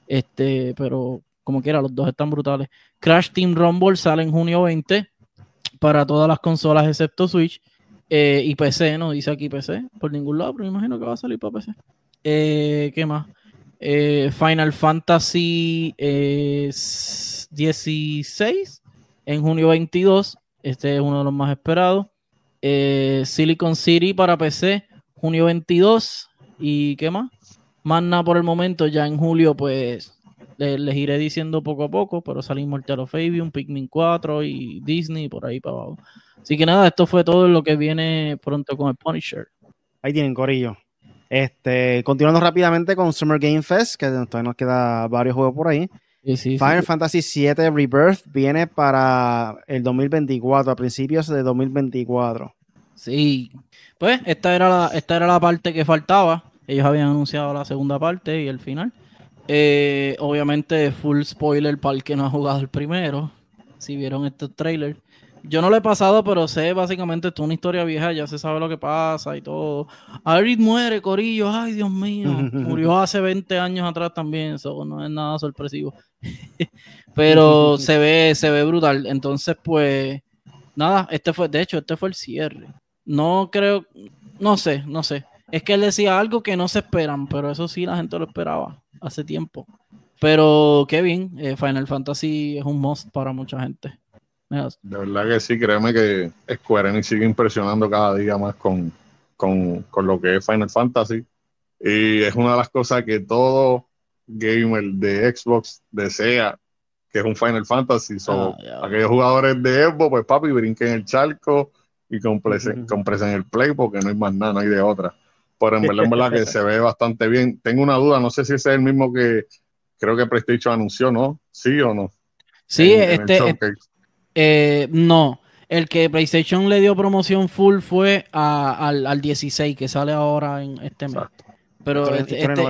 Este, pero como quiera, los dos están brutales. Crash Team Rumble sale en junio 20 para todas las consolas excepto Switch eh, y PC, no dice aquí PC por ningún lado, pero me imagino que va a salir para PC. Eh, ¿Qué más? Eh, Final Fantasy 16 en junio 22. Este es uno de los más esperados. Silicon City para PC, junio 22. ¿Y qué más? más nada por el momento. Ya en julio, pues les, iré diciendo poco a poco, pero salimos Mortal of Avium, Pikmin 4 y Disney por ahí para abajo. Así que nada, esto fue todo lo que viene pronto con el Punisher. Ahí tienen, Corillo. Este, continuando rápidamente con Summer Game Fest, que todavía nos queda varios juegos por ahí. Final Fantasy VII Rebirth viene para el 2024, a principios de 2024. Sí, pues esta era la, esta era la parte que faltaba. Ellos habían anunciado la segunda parte y el final. Eh, obviamente, full spoiler para el que no ha jugado el primero. Si vieron este trailer. Yo no lo he pasado, pero sé básicamente es una historia vieja, ya se sabe lo que pasa y todo. Arid muere, Corillo, ay Dios mío. [laughs] Murió hace 20 años atrás también, eso no es nada sorpresivo. [laughs] pero se ve, se ve brutal. Entonces, pues, nada, este fue, de hecho, este fue el cierre. No creo, no sé, no sé. Es que él decía algo que no se esperan, pero eso sí la gente lo esperaba hace tiempo. Pero qué bien, eh, Final Fantasy es un must para mucha gente. De verdad que sí, créeme que Square Enix sigue impresionando cada día más con, con, lo que es Final Fantasy. Y es una de las cosas que todo gamer de Xbox desea, que es un Final Fantasy. So, ah, aquellos jugadores de Xbox, pues papi, brinquen el charco y compresen, el play porque no hay más nada, no hay de otra. Pero en verdad, en verdad que se [laughs] ve bastante bien. Tengo una duda, no sé si ese es el mismo que creo que PlayStation anunció, ¿no? ¿Sí o no? Sí, este, eh, no, el que PlayStation le dio promoción full fue al, 16 que sale ahora en este mes. Pero este, este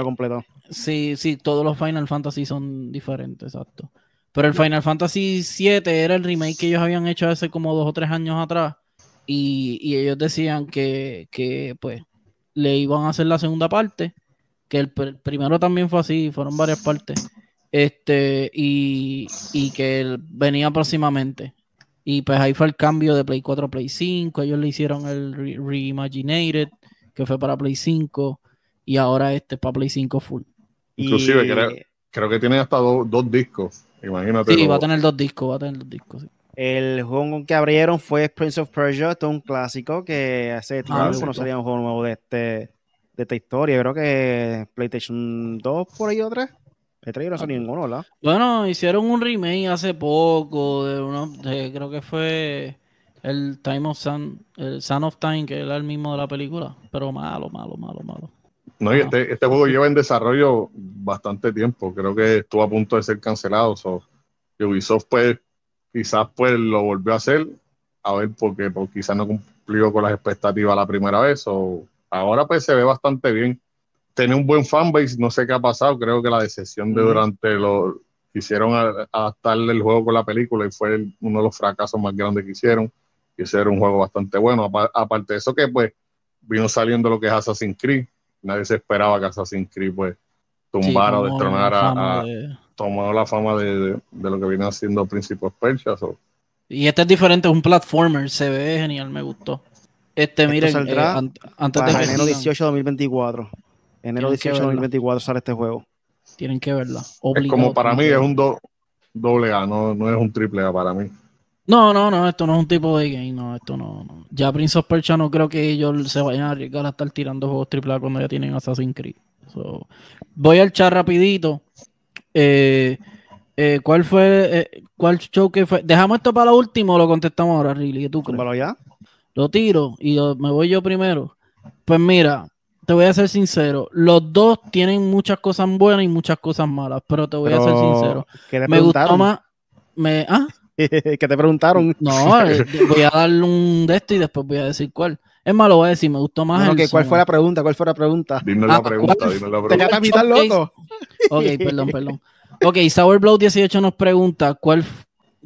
sí, sí, todos los Final Fantasy son diferentes, exacto. Pero el Final Fantasy 7 era el remake que ellos habían hecho hace como dos o tres años atrás. Y, ellos decían que, pues le iban a hacer la segunda parte. Que el, primero también fue así, fueron varias partes. Este, y, y que venía próximamente. Y pues ahí fue el cambio de Play 4 a Play 5. Ellos le hicieron el Reimaginated, que fue para Play 5. Y ahora este es para Play 5 full. Inclusive creo, que tiene hasta dos discos. Imagínate. Sí, va a tener dos discos, va a tener dos discos. El juego que abrieron fue Prince of Persia, esto es un clásico que hace ah, tiempo no salía un juego nuevo de, este, de esta historia. Creo que PlayStation 2 por ahí o 3. El no ninguno, ¿verdad? Bueno, hicieron un remake hace poco de uno, creo que fue el Time of Sun, el Sun of Time, que era el mismo de la película, pero malo, malo, malo, malo. No, y este, este, juego lleva en desarrollo bastante tiempo, creo que estuvo a punto de ser cancelado, so, Ubisoft pues quizás pues lo volvió a hacer, a ver porque, porque quizás no cumplió con las expectativas la primera vez, o ahora pues se ve bastante bien. Tiene un buen fanbase, no sé qué ha pasado, creo que la decepción de durante lo quisieron adaptarle el juego con la película y fue uno de los fracasos más grandes que hicieron, y ese era un juego bastante bueno, aparte de eso que pues vino saliendo lo que es Assassin's Creed, nadie se esperaba que Assassin's Creed pues tumbara o destronara, a, tomó la fama de, lo que viene haciendo Principal Persia. Y este es diferente, es un platformer, se ve genial, me gustó. Este, miren, eh, antes de enero 18 de 2024. Enero 18 de 2024 sale este juego. Tienen que verla. es como para mí es un doble A, no, es un triple A para mí. No, no, no, esto no es un tipo de game, no, esto no, Ya Prince of Persia no creo que ellos se vayan a arriesgar a estar tirando juegos triple A cuando ya tienen Assassin's Creed. voy al chat rapidito. Eh, eh, ¿Cuál fue, eh, cuál show que fue? ¿Dejamos esto para lo último o lo contestamos ahora, Riley? ¿Tú crees? ya? Lo tiro y me voy yo primero. Pues mira, te voy a ser sincero, los dos tienen muchas cosas buenas y muchas cosas malas, pero te voy a ser sincero. me gustó más. Me, ¿ah? [laughs] que te preguntaron. No, voy a darle un de esto y después voy a decir cuál. Es malo, voy a decir, me gustó más. ¿Cuál fue la pregunta? ¿Cuál fue la pregunta? Dime la ah, pregunta, dime la pregunta. Te loco. Ok, perdón, perdón. Ok, Sour 18 nos pregunta: ¿cuál,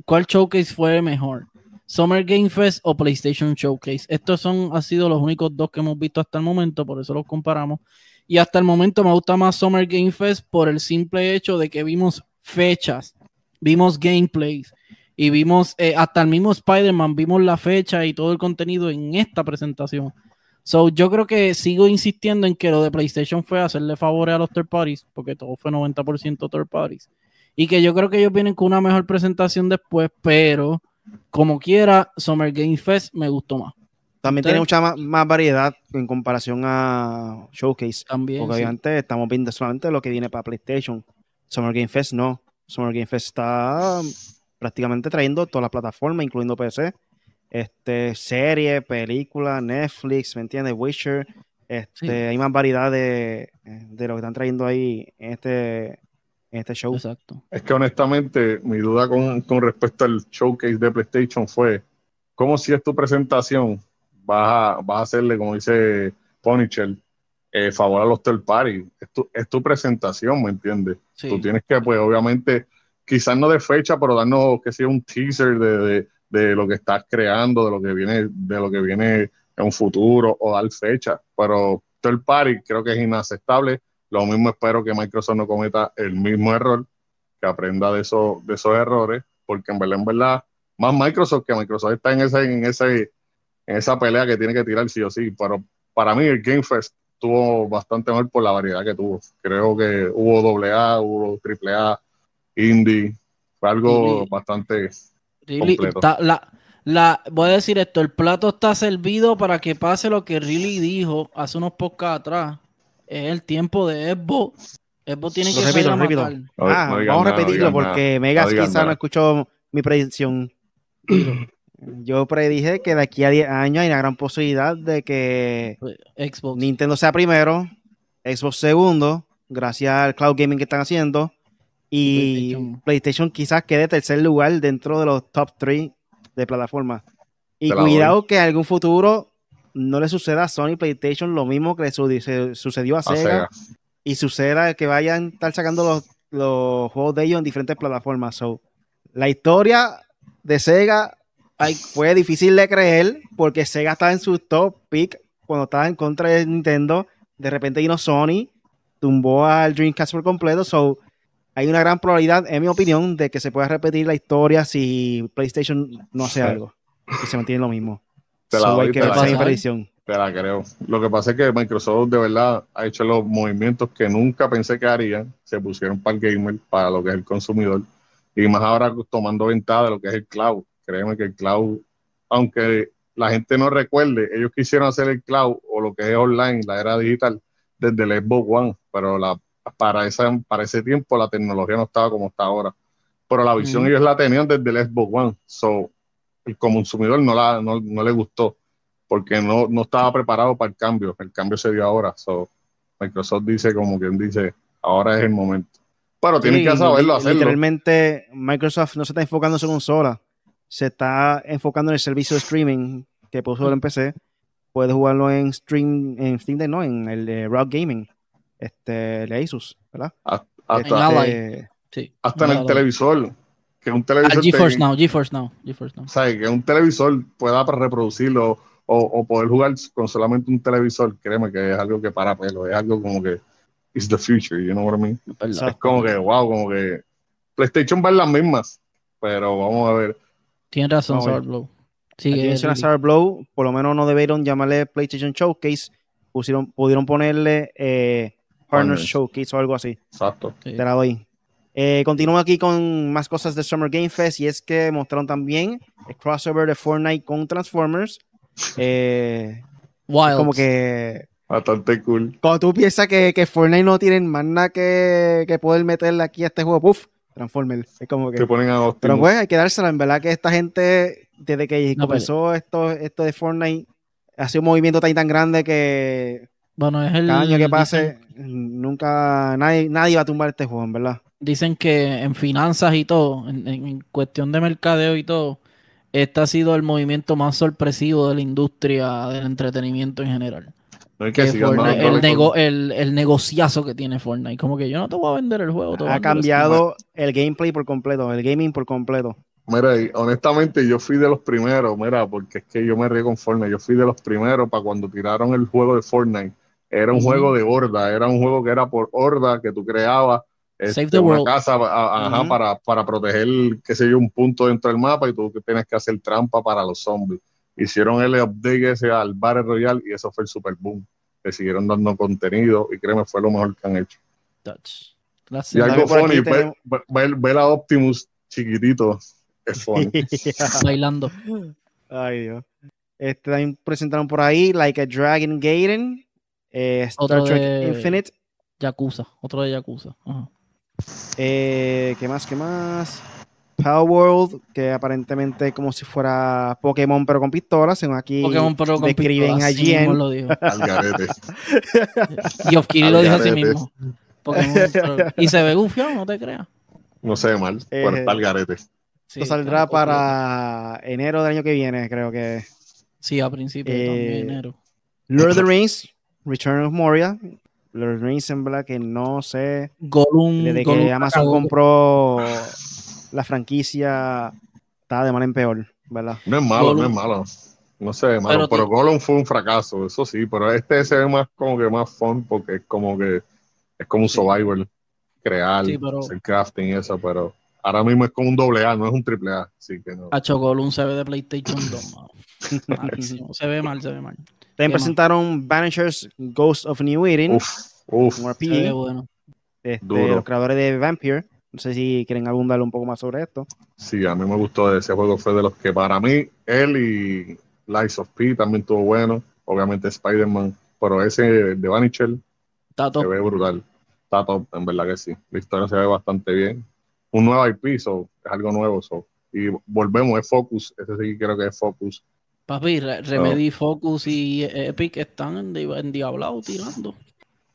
¿cuál showcase fue mejor? Summer Game Fest o PlayStation Showcase. Estos son, han sido los únicos dos que hemos visto hasta el momento, por eso los comparamos. Y hasta el momento me gusta más Summer Game Fest por el simple hecho de que vimos fechas, vimos gameplays y vimos eh, hasta el mismo Spider-Man, vimos la fecha y todo el contenido en esta presentación. So, yo creo que sigo insistiendo en que lo de PlayStation fue hacerle favores a los third parties, porque todo fue 90% third parties. Y que yo creo que ellos vienen con una mejor presentación después, pero como quiera, Summer Game Fest me gustó más. También tiene mucha más, más variedad en comparación a Showcase. También. Porque sí. obviamente estamos viendo solamente lo que viene para PlayStation. Summer Game Fest no. Summer Game Fest está prácticamente trayendo todas las plataformas, incluyendo PC. Este, serie, película, Netflix, ¿me entiendes? Witcher. Este, Sí. Hay más variedad de, de lo que están trayendo ahí en este, en este show. Exacto. Es que honestamente, mi duda con, con respecto al showcase de PlayStation fue, ¿cómo si es tu presentación? Vas a, vas a hacerle, como dice Punisher, eh, favor a los third party. Es tu, es tu presentación, ¿me entiendes? Sí. Tú tienes que, pues, obviamente, quizás no de fecha, pero darnos, que sea un teaser de, de, lo que estás creando, de lo que viene, de lo que viene en un futuro, o dar fecha. Pero third party creo que es inaceptable. Lo mismo espero que Microsoft no cometa el mismo error, que aprenda de esos, de esos errores, porque en verdad, en verdad, más Microsoft que Microsoft está en ese, en ese, en esa pelea que tiene que tirar sí o sí. Pero para mí el Game Fest tuvo bastante mejor por la variedad que tuvo. Creo que hubo AA, hubo AAA, Indie, fue algo Really? bastante Really, completo. la, la, voy a decir esto, el plato está servido para que pase lo que Riley dijo hace unos podcasts atrás. Es el tiempo de Xbox. Xbox tiene Lo que repito, a repito. matar. No- Ah, no vamos a repetirlo digan nada. porque Megas No quizá no escuchó mi predicción. [clears throat] Yo predije que de aquí a 10 años hay una gran posibilidad de que Xbox. Nintendo sea primero, Xbox segundo, gracias al cloud gaming que están haciendo, y PlayStation. PlayStation, quizás quede tercer lugar dentro de los top 3 de plataformas. Y cuidado que en algún futuro no le suceda a Sony PlayStation lo mismo que le su- se- sucedió a a Sega, Sega. y suceda que vayan a estar sacando los, los juegos de ellos en diferentes plataformas. So, la historia de Sega ay, fue difícil de creer porque Sega estaba en su top pick cuando estaba en contra de Nintendo. De repente vino Sony, tumbó al Dreamcast por completo. So, hay una gran probabilidad, en mi opinión, de que se pueda repetir la historia si PlayStation no hace algo y se mantiene lo mismo. Te la doy, que te la predicción. Te la creo. Lo que pasa es que Microsoft de verdad ha hecho los movimientos que nunca pensé que harían. Se pusieron para el gamer, para lo que es el consumidor. Y más ahora tomando ventaja de lo que es el cloud. Créeme que el cloud, aunque la gente no recuerde, ellos quisieron hacer el cloud o lo que es online, la era digital, desde el Xbox One. Pero la, para, esa, para ese tiempo la tecnología no estaba como está ahora. Pero la visión Ujú. ellos la tenían desde el Xbox One. So, el consumidor no, la, no, no le gustó porque no, no estaba preparado para el cambio. El cambio se dio ahora. So, Microsoft dice, como quien dice, ahora es el momento. Pero tienen Sí, que saberlo hacerlo. Literalmente, Microsoft no se está enfocando en su consola, se está enfocando en el servicio de streaming que puso en PC. Puedes jugarlo en stream, en Steam no, en el Rock Gaming, este, el Asus, ¿verdad? Hasta, En Ally. Este, Sí. hasta en el televisor. Que un Ah, televisor, GeForce te- Now, GeForce Now, GeForce Now. ¿sabes? que un televisor pueda reproducirlo o, o poder jugar con solamente un televisor, créeme que es algo que para pelo, es algo como que it's the future, you know what I mean? Es. Exacto. Es como que, wow, como que PlayStation va en las mismas, pero vamos a ver. Tienes razón, Sour menciona Riley. Sour Blow, por lo menos no debieron llamarle PlayStation Showcase, pusieron, pudieron ponerle eh, Partners. Showcase o algo así. Exacto. Sí. Te la doy. Eh, continúo aquí con más cosas de Summer Game Fest y es que mostraron también el crossover de Fortnite con Transformers. [laughs] Eh, Wilds. como que Bastante cool. cuando tú piensas que, que Fortnite no tienen más nada que, que poder meterle aquí a este juego, puff, Transformers. Es como que. Se ponen a Pero pues hay que dársela, en verdad que esta gente, desde que No, comenzó esto, esto de Fortnite, ha sido un movimiento tan tan grande que Bueno, es el. cada año que dicen- pase, nunca, nadie, nadie va a tumbar este juego, en verdad. dicen que en finanzas y todo, en, en- cuestión de mercadeo y todo, este ha sido el movimiento más sorpresivo de la industria del entretenimiento en general. No que Que Fortnite- el, nego- el, el negociazo que tiene Fortnite. Como que yo no te voy a vender el juego. Ha cambiado el gameplay por completo, el gaming por completo. Mira, honestamente yo fui de los primeros, mira, porque es que yo me río con Fortnite, yo fui de los primeros para cuando tiraron el juego de Fortnite. Era un juego de horda, era un juego que era por horda, que tú creabas Save este, the una world. casa a- ajá, para, para proteger, qué sé yo, un punto dentro del mapa y tú que tienes que hacer trampa para los zombies. Hicieron el update ese al Battle Royale y eso fue el super boom. Le siguieron dando contenido y créeme, fue lo mejor que han hecho. Touch. Gracias. Y algo funny, tenemos- Optimus chiquitito es [laughs] funny. [laughs] Bailando. Ay, Dios. Este, también presentaron por ahí Like a Dragon Gaiden, eh, Star Otro Trek de- Infinite. Yakuza, otro de Yakuza. Ajá. Eh, ¿Qué más? ¿Qué más? Power World, que aparentemente es como si fuera Pokémon pero con pistolas, según aquí Pokémon pero con describen pistola, a así mismo Jen. lo dijo. Y Ofkiri lo dijo así Algarete. mismo. Pokémon, pero- Y se ve gufiado, no te creas. No se ve mal, pero Eh, está al garete. Sí, Esto saldrá para enero del año que viene, creo que. Sí, a principios Eh, también de enero. Lord of the Rings, Return of Moria. Lord Rings, en que no sé. Gollum, Desde Gollum que Amazon compró la franquicia, está de mal en peor, ¿verdad? No es malo, Gollum. no es malo. No ve malo, Pero pero, Gollum fue un fracaso, eso sí, pero este se ve más como que más fun porque es como que es como un Sí. survival, crear, Sí, pero- hacer crafting y eso, pero ahora mismo es como un doble A, no es un triple A, así que no. Hacho Gollum se ve de PlayStation 2, mano. [laughs] Malísimo. Se ve mal, se ve mal. También presentaron Banishers Ghost of New Eden, Uf, uf, un Se RPG, ve bueno. este, Duro. los creadores de Vampire. No sé si quieren abundar un poco más sobre esto. sí, a mí me gustó ese juego, fue de los que para mí, él y Lies of P también estuvo bueno, obviamente Spider-Man, pero ese de Vanisher se ve brutal, está top, en verdad que sí, la historia se ve bastante bien, un nuevo IP, so, es algo nuevo, so. y volvemos, es Focus, ese sí creo que es Focus, Papi, Re- Remedy, Focus y Epic están en, di- en Diablado tirando.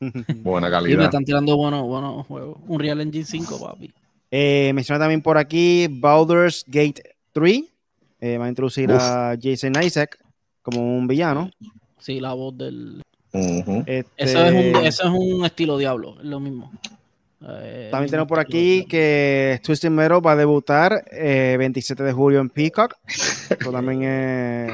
[laughs] buena Y me calidad. están tirando buenos buenos juegos. Un Real Engine 5, papi. Eh, menciona también por aquí Baldur's Gate 3. Eh, va a introducir Uf. a Jason Isaac como un villano. Sí, la voz del. Este, Eso es un, eso es un estilo Diablo, es lo mismo. Eh, También tenemos por aquí que Twisted Metal va a debutar eh, 27 de julio en Peacock. Eso también eh,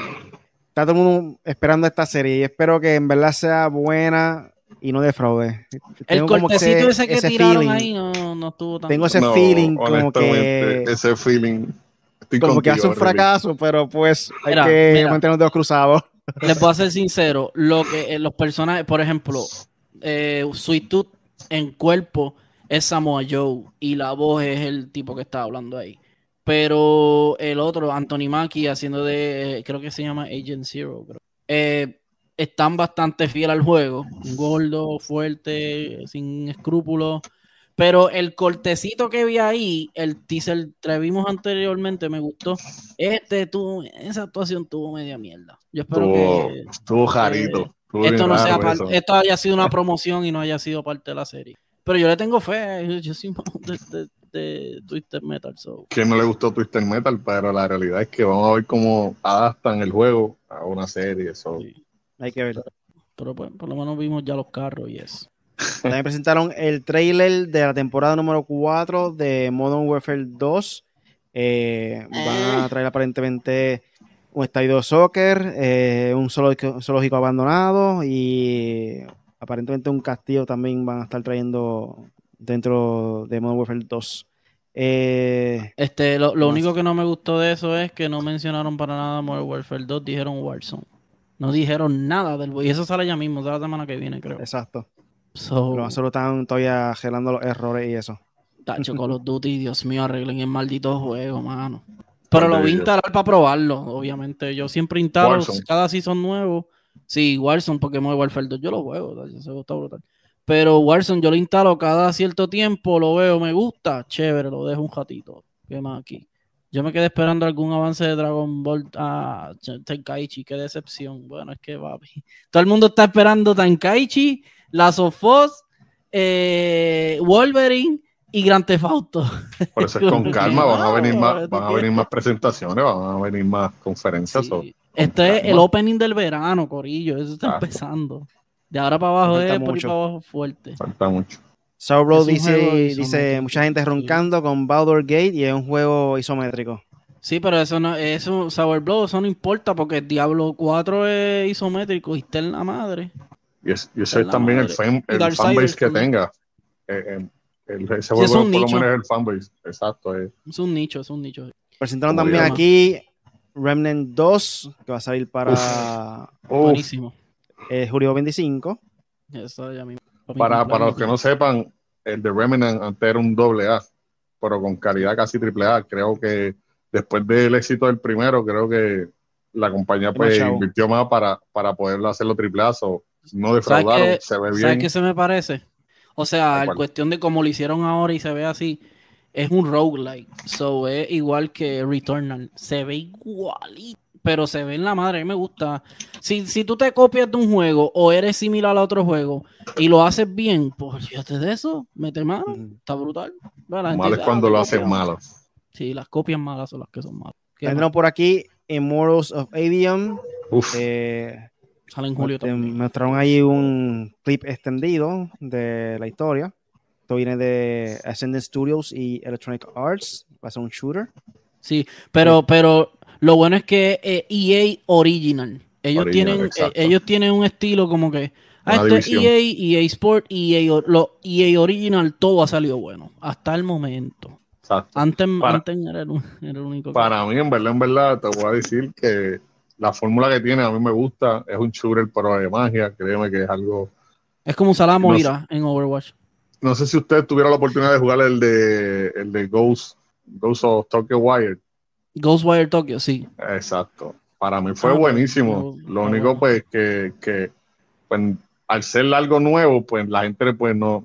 está todo el mundo esperando esta serie y espero que en verdad sea buena y no defraude. El Tengo como cortecito ese que tiraron feeling, ahí no, no estuvo tan. Tengo ese No, feeling como que, ese feeling, estoy como que hace un fracaso, pero pues hay Mira, que mira. mantener los dedos cruzados. Les voy a ser sincero, lo que eh, los personajes, por ejemplo, eh, Sweet Tooth en cuerpo es Samoa Joe y la voz es el tipo que está hablando ahí. Pero el otro, Anthony Mackie, haciendo de, eh, creo que se llama Agent Zero, creo. Eh, están bastante fiel al juego. Gordo, fuerte, sin escrúpulos. Pero el cortecito que vi ahí, el teaser que vimos anteriormente, me gustó. Este tuvo, esa actuación tuvo media mierda. Yo espero Estuvo, que estuvo jarito. estuvo esto no sea esto haya sido una promoción y no haya sido parte de la serie. Pero yo le tengo fe, yo soy de, de, de Twisted Metal, so. que no le gustó Twister Metal, pero la realidad es que vamos a ver cómo adaptan el juego a una serie. eso. Sí. Hay que ver. Pero pues, por lo menos vimos ya los carros y eso. También presentaron el trailer de la temporada número 4 de Modern Warfare 2. Eh, van a traer aparentemente un estadio de soccer, eh, un zoológico, zoológico abandonado y aparentemente un castillo también van a estar trayendo dentro de Modern Warfare 2. Eh, Este, lo, lo único que no me gustó de eso es que no mencionaron para nada Modern Warfare 2, dijeron Warzone. No dijeron nada del y eso sale ya mismo, sale la semana que viene, creo. exacto. So, Pero solo están todavía gelando los errores y eso. Tacho, Call of Duty, Dios mío, arreglen el maldito juego, mano. Pero lo voy a instalar para probarlo, obviamente. Yo siempre instalo Warzone. cada season nuevo. Sí, Warzone, Modern Warfare 2 yo lo juego, juego está brutal. Pero Warzone yo lo instalo cada cierto tiempo, lo veo, me gusta, chévere, lo dejo un ratito. ¿Qué más aquí? Yo me quedé esperando algún avance de Dragon Ball a Tenkaichi, qué decepción. Bueno, es que papi. [laughs] Todo el mundo está esperando Tenkaichi, Last of Us, eh, Wolverine y Grand Theft Auto. Por eso es [laughs] con calma, van a venir más, ¿tú van a venir más presentaciones, van a venir más conferencias. Sí. Este es el opening del verano, Corillo. Eso está Claro. empezando. De ahora para abajo Falta es por ahí mucho. para abajo fuerte. falta mucho. Un dice, dice mucha gente roncando con Baldur Gate y es un juego isométrico. Sí, pero eso no, eso, Sour Blow, eso no importa porque Diablo 4 es isométrico y está en la madre. Y, es- y eso Es también el, fan, el Darksiders fanbase que también. tenga. Eh, eh, el- ese es juego un por lo nicho. menos es el fanbase. Exacto. eh. Es un nicho, es un nicho. Presentaron también llama. aquí Remnant 2, que va a salir para Uf, Buenísimo. eh, julio 25. Eso ya mismo. mi para, para los que no sepan, el de Remnant antes era un doble A, pero con calidad casi triple A. Creo que después del éxito del primero, creo que la compañía pues invirtió más para, para poderlo hacerlo triplazo. No ¿Sabes defraudaron, qué- se ve ¿Sabes bien. qué se me parece? O sea, ¿A en cuestión de cómo lo hicieron ahora y se ve así, es un roguelike. So es igual que Returnal. Se ve igualito, pero se ve en la madre. A mí me gusta. Si, si tú te copias de un juego o eres similar a otro juego y lo haces bien, pues fíjate de eso, mete mano, Ujú. está brutal. Malo es dice, cuando "Ah, lo copian". malo. Sí, las copias malas son las que son malas. ¿Qué Tendremos por aquí Immortals of Avium. Uf, Eh? Sale en julio te- también. mostraron ahí un clip extendido de la historia. Esto viene de Ascendant Studios y Electronic Arts. Va a ser un shooter. Sí, pero, pero lo bueno es que eh, EA Original. Ellos Original, tienen, eh, exacto. ellos tienen un estilo como que ah, esto es. EA, EA Sport, EA, lo, EA Original, todo ha salido bueno. Hasta el momento. exacto. Antes, Para- antes era, el, un- era el único. que- Para mí, en verdad, en verdad, te voy a decir que la fórmula que tiene a mí me gusta. Es un shooter, pero de magia. Créeme que es algo. Es como usar la no Moira en Overwatch. No sé si ustedes tuvieron la oportunidad de jugar el de, el de Ghost, Ghost of Tokyo Wired. Ghostwire Tokyo, sí. Exacto. Para mí fue Ah, buenísimo. Lo único, bueno. pues, que, que pues, al ser algo nuevo, pues la gente pues no,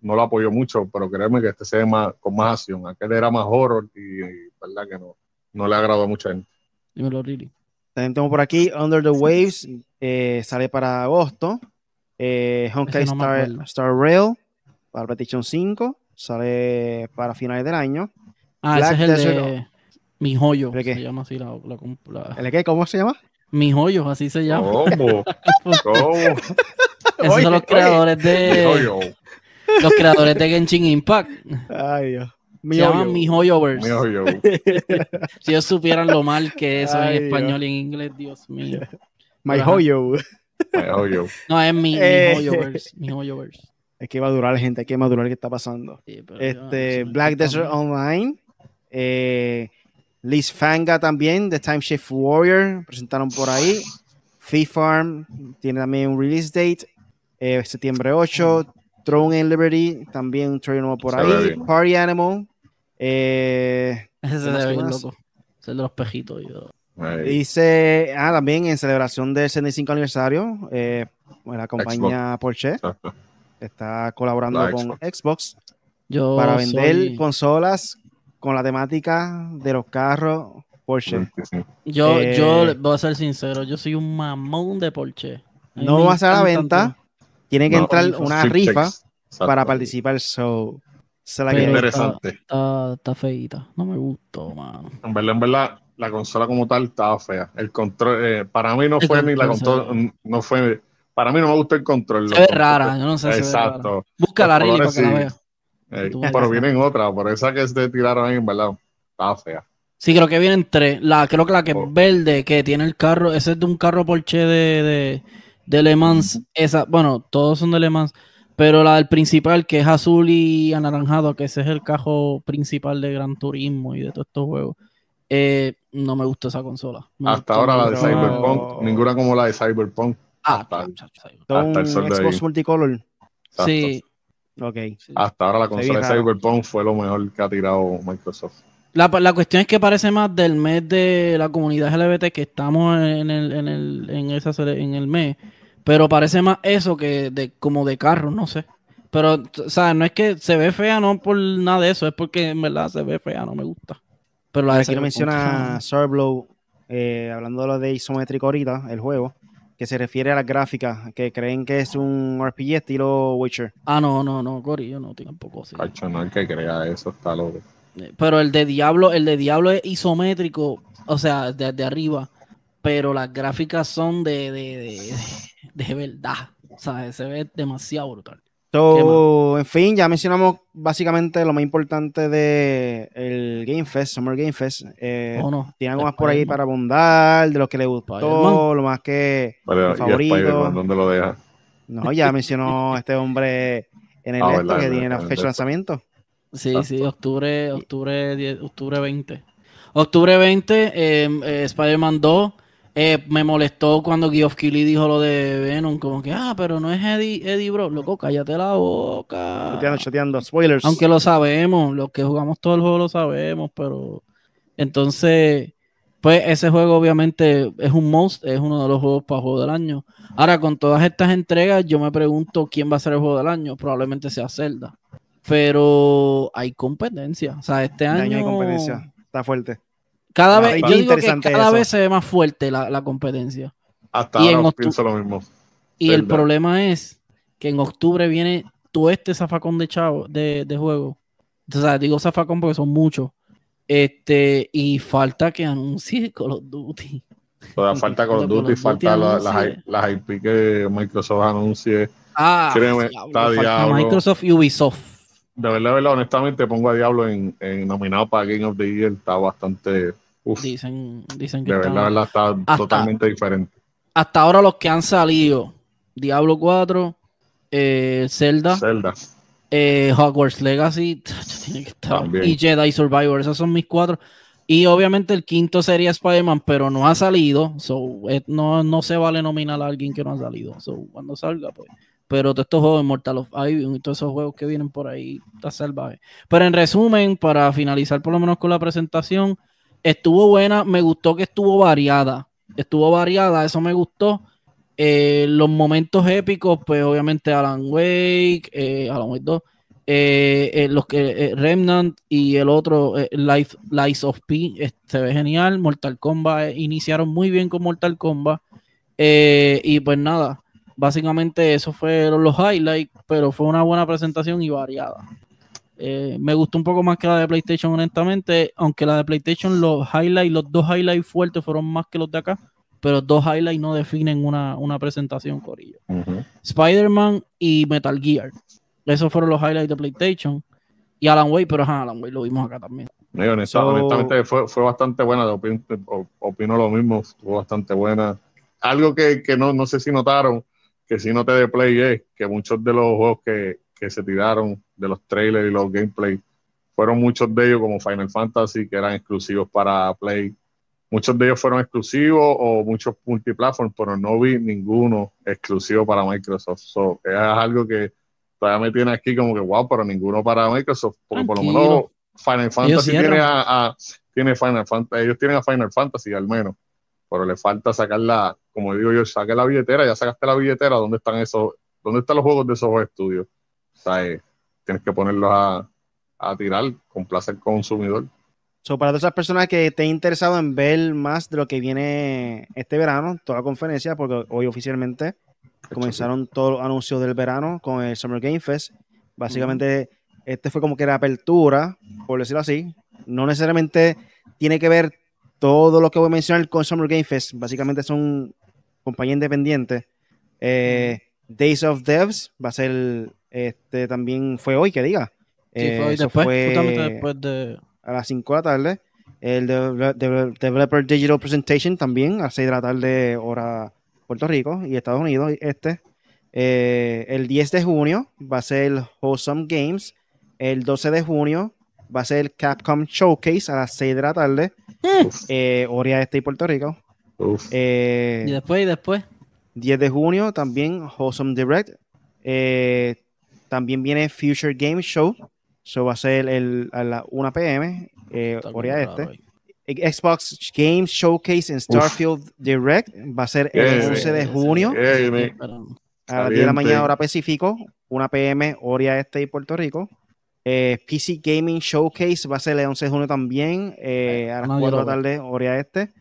no lo apoyó mucho, pero créeme que este se ve más, con más acción. Aquel era más horror y, y verdad que no, no le agradó a mucha gente. Dímelo, Riri. También tengo por aquí Under the Waves. eh, sale para agosto. Eh, Honkai no. Star Rail para PlayStation 5. Sale para finales del año. Ah, Black ese es el Desert- de Mi Joyo. ¿De qué? Se llama así la, la, la- ¿El qué? ¿Cómo se llama? Mi Joyo, así se llama. ¿Cómo? [laughs] ¿Cómo? Esos Oye, son los oye. creadores de Dijo yo, los creadores de Genshin Impact. Ay, Dios. Se llaman Mi Joyoverse. dijo yo. [laughs] Si ellos supieran lo mal que eso Ay, en español y en inglés, Dios mío. [laughs] My. Hoyo. No, es mi, mi Eh. Joyoverse. Mi Joyoverse. Hay que madurar, gente. Hay que madurar qué está pasando. Sí, pero yo- Este, me Black Desert. Online. Eh, Liz Fanga también, de Time Shift Warrior. Presentaron por ahí. Fee Farm tiene también un release date. eh, septiembre 8. Throne and Liberty, también un trailer nuevo por ahí. bien. Party Animal. eh, Ese se ¿Qué más, ve bien loco. Es el de los pejitos. Yo. Dice, ah, también en celebración del 75 aniversario, eh, la compañía Porsche exacto. Está colaborando La con Xbox Yo para vender soy- consolas con la temática de los carros Porsche. Yo, Eh, yo le- voy a ser sincero, yo soy un mamón de Porsche. A No va a ser a la venta. Tiene que No, entrar una rifa para participar. So, se la Interesante. Está, está feíta. No me gustó, mano. En verdad, en verdad, la consola como tal estaba fea. El control, eh, para mí no fue ni la consola, no fue, para mí no me gusta el control. Se ve rara, yo no sé. se ve rara. Exacto. Busca la Rili para que la vea. Eh, pero vienen otra, por esa que se tiraron ahí, en verdad, estaba fea. Sí, creo que vienen tres. La, creo que la que es Oh. verde, que tiene el carro, ese es de un carro Porsche de, de, de Le Mans. Esa, bueno, todos son de Le Mans, pero la del principal, que es azul y anaranjado, que ese es el carro principal de Gran Turismo y de todos estos juegos. Eh, no me gusta esa consola. Me Hasta ahora la de Cyberpunk, ninguna como la de Cyberpunk. Ah, hasta- hasta el sol de Xbox ahí. Multicolor. Exacto. Sí, Ok. sí. Hasta ahora la consola de. Cyberpunk fue lo mejor que ha tirado Microsoft. La, la cuestión es que parece más del mes de la comunidad LGBT que estamos en el, en el, en esa, en el mes, pero parece más eso que de, como de carro, no sé. Pero, o sea, no es que se ve fea, no por nada de eso, es porque en verdad se ve fea, no me gusta. Pero la de Aquí lo menciona Sorblow, eh, hablando de lo de isométrico ahorita, el juego, que se refiere a las gráficas, que creen que es un RPG estilo Witcher. Ah, no, no, no, Cory, yo no tampoco sí. Cacho, no hay que crea eso, está loco. Pero el de Diablo, el de Diablo es isométrico, o sea, desde arriba, pero las gráficas son de, de, de, de verdad. O sea, se ve demasiado brutal. So, en fin, ya mencionamos básicamente lo más importante de el Game Fest, Summer Game Fest. Eh, ¿O no? ¿Tiene algo más por ahí para abundar? De lo que le gustó, lo más que ¿y favorito. Spider-Man dónde lo deja? No, ya mencionó [laughs] este hombre en el Ah, esto verdad, que en tiene la fecha de lanzamiento. Sí, Exacto. sí, octubre, octubre, 10 octubre 20. Octubre 20, eh, eh, Spider-Man 2. Eh, me molestó cuando Geoff Keighley dijo lo de Venom, como que, ah, pero no es Eddie, Eddie Bro. Loco, cállate la boca. Choteando, choteando. Spoilers. Aunque lo sabemos, los que jugamos todo el juego lo sabemos, pero entonces, Pues ese juego obviamente es un most, es uno de los juegos para juego del año. Ahora, con todas estas entregas, yo me pregunto quién va a ser el juego del año. Probablemente sea Zelda. Pero hay competencia. O sea, este Este año. hay competencia. Está fuerte. Cada Ah, vez, está yo digo que interesante cada eso. vez se ve más fuerte la, la competencia. Hasta Y en ahora pienso lo mismo. Y el problema es que en octubre viene todo este zafacón de chavo de, de juego. O sea, digo zafacón porque son muchos. Este, y falta que anuncie [laughs] Call of Duty. Todavía falta Call of Duty, falta la- las, anuncie. las IP que Microsoft anuncie. Ah, Créeme, diablo, está diablo. Microsoft y Ubisoft. De verdad, de verdad, honestamente pongo a Diablo en, en nominado para Game of the Year. Está bastante. Uf, Dicen, dicen que verdad, está- de verdad, está Hasta- totalmente diferente. hasta ahora los que han salido: Diablo 4, eh, Zelda, Zelda. eh, Hogwarts Legacy, tiene que estar, También. y Jedi Survivor. Esos son mis cuatro. Y obviamente el quinto sería Spider-Man, pero no ha salido. So, eh, no, no se vale nominar a alguien que no ha salido. So, cuando salga, pues. Pero todos estos juegos, Mortal of Iron y todos esos juegos que vienen por ahí, está salvaje. Pero en resumen, para finalizar por lo menos con la presentación, estuvo buena. Me gustó que estuvo variada. Estuvo variada, eso me gustó. Eh, los momentos épicos, pues obviamente Alan Wake, eh, Alan Wake 2, eh, eh, los que Remnant y el otro Life, Lies of P se ve genial. Mortal Kombat iniciaron muy bien con Mortal Kombat. Y pues nada, básicamente eso fueron los highlights, pero fue una buena presentación y variada. Eh, me gustó un poco más que la de PlayStation, honestamente, aunque la de PlayStation, los highlights, los dos highlights fuertes fueron más que los de acá, pero dos highlights no definen una, una presentación, Corillo. Spider-Man y Metal Gear. Esos fueron los highlights de PlayStation. Y Alan Wake, pero ajá, Alan Wake lo vimos acá también. So- honestamente fue, fue bastante buena, opino, opino lo mismo, estuvo bastante buena. Algo que, que no, no sé si notaron, que sí noté de Play es que muchos de los juegos que, que se tiraron, de los trailers y los gameplay, fueron muchos de ellos como Final Fantasy, que eran exclusivos para Play. Muchos de ellos fueron exclusivos o muchos multiplatform, pero no vi ninguno exclusivo para Microsoft. So, es algo que todavía me tiene aquí como que wow, pero ninguno para Microsoft, porque por lo menos Final Fantasy tiene a, a- tiene Final Fantasy, ellos tienen a Final Fantasy al menos, pero le falta sacar la, como digo yo, saque la billetera, ya sacaste la billetera, ¿dónde están esos, dónde están los juegos de esos estudios? Eh, tienes que ponerlos a, a tirar, complacer al consumidor. So, para todas esas personas que estén interesados en ver más de lo que viene este verano, toda la conferencia, porque hoy oficialmente comenzaron todos los anuncios del verano con el Summer Game Fest. Básicamente, este fue como que la apertura, por decirlo así. No necesariamente tiene que ver todo lo que voy a mencionar con Summer Game Fest. Básicamente son compañías independientes. Eh, Days of Devs va a ser, este también fue hoy, que diga. Sí, Eh, fue hoy eso después, fue- justamente después de. a las 5 de la tarde. El de- de- Developer Digital Presentation también a las 6 de la tarde, hora Puerto Rico y Estados Unidos. Este. Eh, el 10 de junio va a ser el Wholesome Games. El 12 de junio va a ser el Capcom Showcase a las 6 de la tarde, eh, hora este y Puerto Rico. Eh, Y después, y después. 10 de junio también Wholesome Direct. Eh, también viene Future Game Show. Eso va a ser el, a la 1 pm, eh, este. ahí. Xbox Games Showcase en Starfield Direct va a ser el Bien, 11 de junio a las 10 de la mañana hora Pacífico, 1 pm hora este y Puerto Rico. Eh, PC Gaming Showcase va a ser el 11 de junio también eh, a las Nadie 4 de la tarde hora este.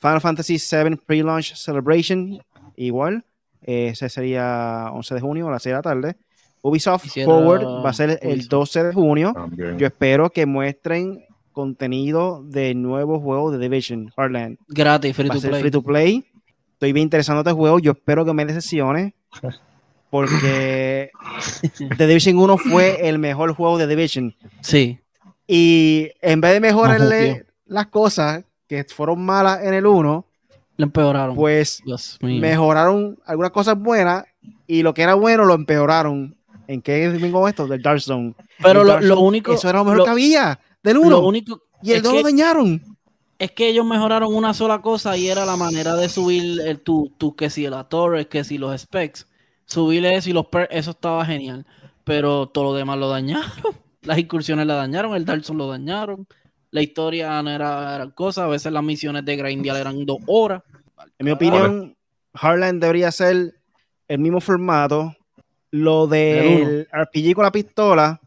Final Fantasy VII Pre-Launch Celebration igual. eh, ese sería 11 de junio a las 6 de la tarde. Ubisoft Forward va a ser el Ubisoft. 12 de junio. también. Yo espero que muestren contenido de nuevos juegos de Division, Heartland. Gratis, free Va to ser play. free to play. Estoy bien interesado en este juego. Yo espero que me decepcione. Porque [laughs] The Division 1 fue el mejor juego de Division. Sí. Y en vez de mejorarle las cosas que fueron malas en el 1, Lo empeoraron. pues mejoraron algunas cosas buenas. Y lo que era bueno lo empeoraron. ¿En qué vengo esto? Del Dark Zone. Pero lo, Dark lo Zone, único. Eso era lo mejor lo- que había del 1. lo único y el es 2 que- lo dañaron. es que ellos mejoraron una sola cosa y era la manera de subir el, tu, tu- que si la torre, que si los specs. Subir eso y los per- eso estaba genial. Pero todo lo demás lo dañaron. [laughs] Las incursiones la dañaron, el Dark Souls lo dañaron. la historia no era gran cosa, a veces las misiones de Grindial eran dos horas. En mi opinión, Hardline debería ser el mismo formato. Lo del RPG con la pistola,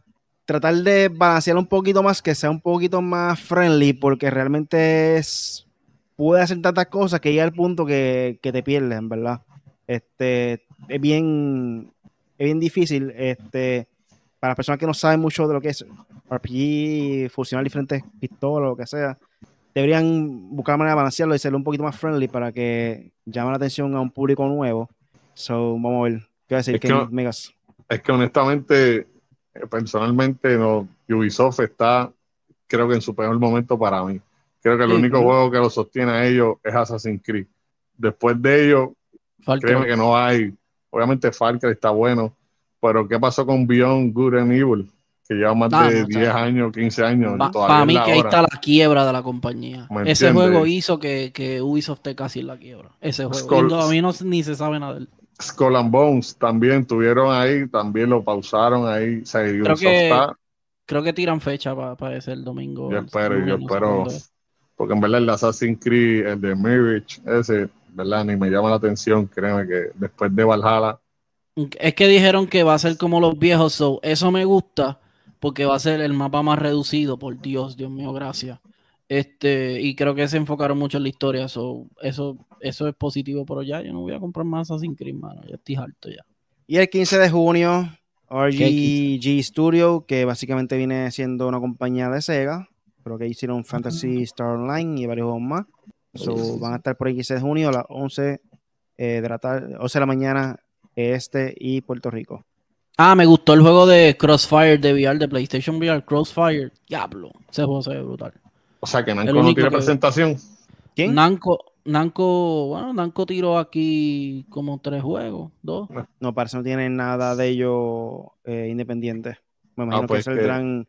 tratar de balancear un poquito más, que sea un poquito más friendly, porque realmente es. Puede hacer tantas cosas que llega al punto que, que te pierdes, en verdad. Este, es bien, es bien difícil. Este, para las personas que no saben mucho de lo que es RPG, fusionar diferentes pistolas, o lo que sea, deberían buscar manera de balancearlo y hacerlo un poquito más friendly para que llame la atención a un público nuevo. So, vamos a ver. Es que, Megas? es que honestamente, eh, personalmente, no, Ubisoft está, creo que en su peor momento para mí. Creo que el Sí, único juego que lo sostiene a ellos es Assassin's Creed. Después de ellos, Far Cry. créeme que no hay. Obviamente Far Cry está bueno, pero ¿qué pasó con Beyond Good and Evil? Que lleva más Ah, de no, 10 o sea, años, 15 años. Para mí que ahí está la quiebra de la compañía. ¿Me Ese entiendes? juego hizo que, que Ubisoft esté casi en la quiebra. Ese juego. Skull- Y no- a mí no, ni se sabe nada de él. Skull and Bones también tuvieron ahí, también lo pausaron ahí. O sea, Ubisoft que Creo que tiran fecha para ese el domingo. Yo espero, yo espero. Porque en verdad el Assassin's Creed, el de Mirage, ese, ¿verdad? Ni me llama la atención, créeme que después de Valhalla, Es que dijeron que va a ser como los viejos, so eso me gusta porque va a ser el mapa más reducido, por Dios, Dios mío, gracias. Este, y creo que se enfocaron mucho en la historia, so, eso, eso es positivo, pero ya yo no voy a comprar más Assassin's Creed, mano, ya estoy harto ya. Y el 15 de junio, ¿Qué RGG Studio, que básicamente viene siendo una compañía de Sega, pero que hicieron Fantasy Star Online y varios juegos más. So, Sí, sí, sí. van a estar por el 15 de junio a las 11 eh, de la tarde, 11 de la mañana, este y Puerto Rico. Ah, me gustó el juego de Crossfire de VR, de PlayStation VR, Crossfire, diablo, ese juego se ve brutal. o sea que El Namco no tiene que- presentación. ¿Quién? Nanco, Nanco, bueno, Nanco tiró aquí como tres juegos, dos. No, parece que no tienen nada de ello eh, independiente. Me imagino pues que que- saldrán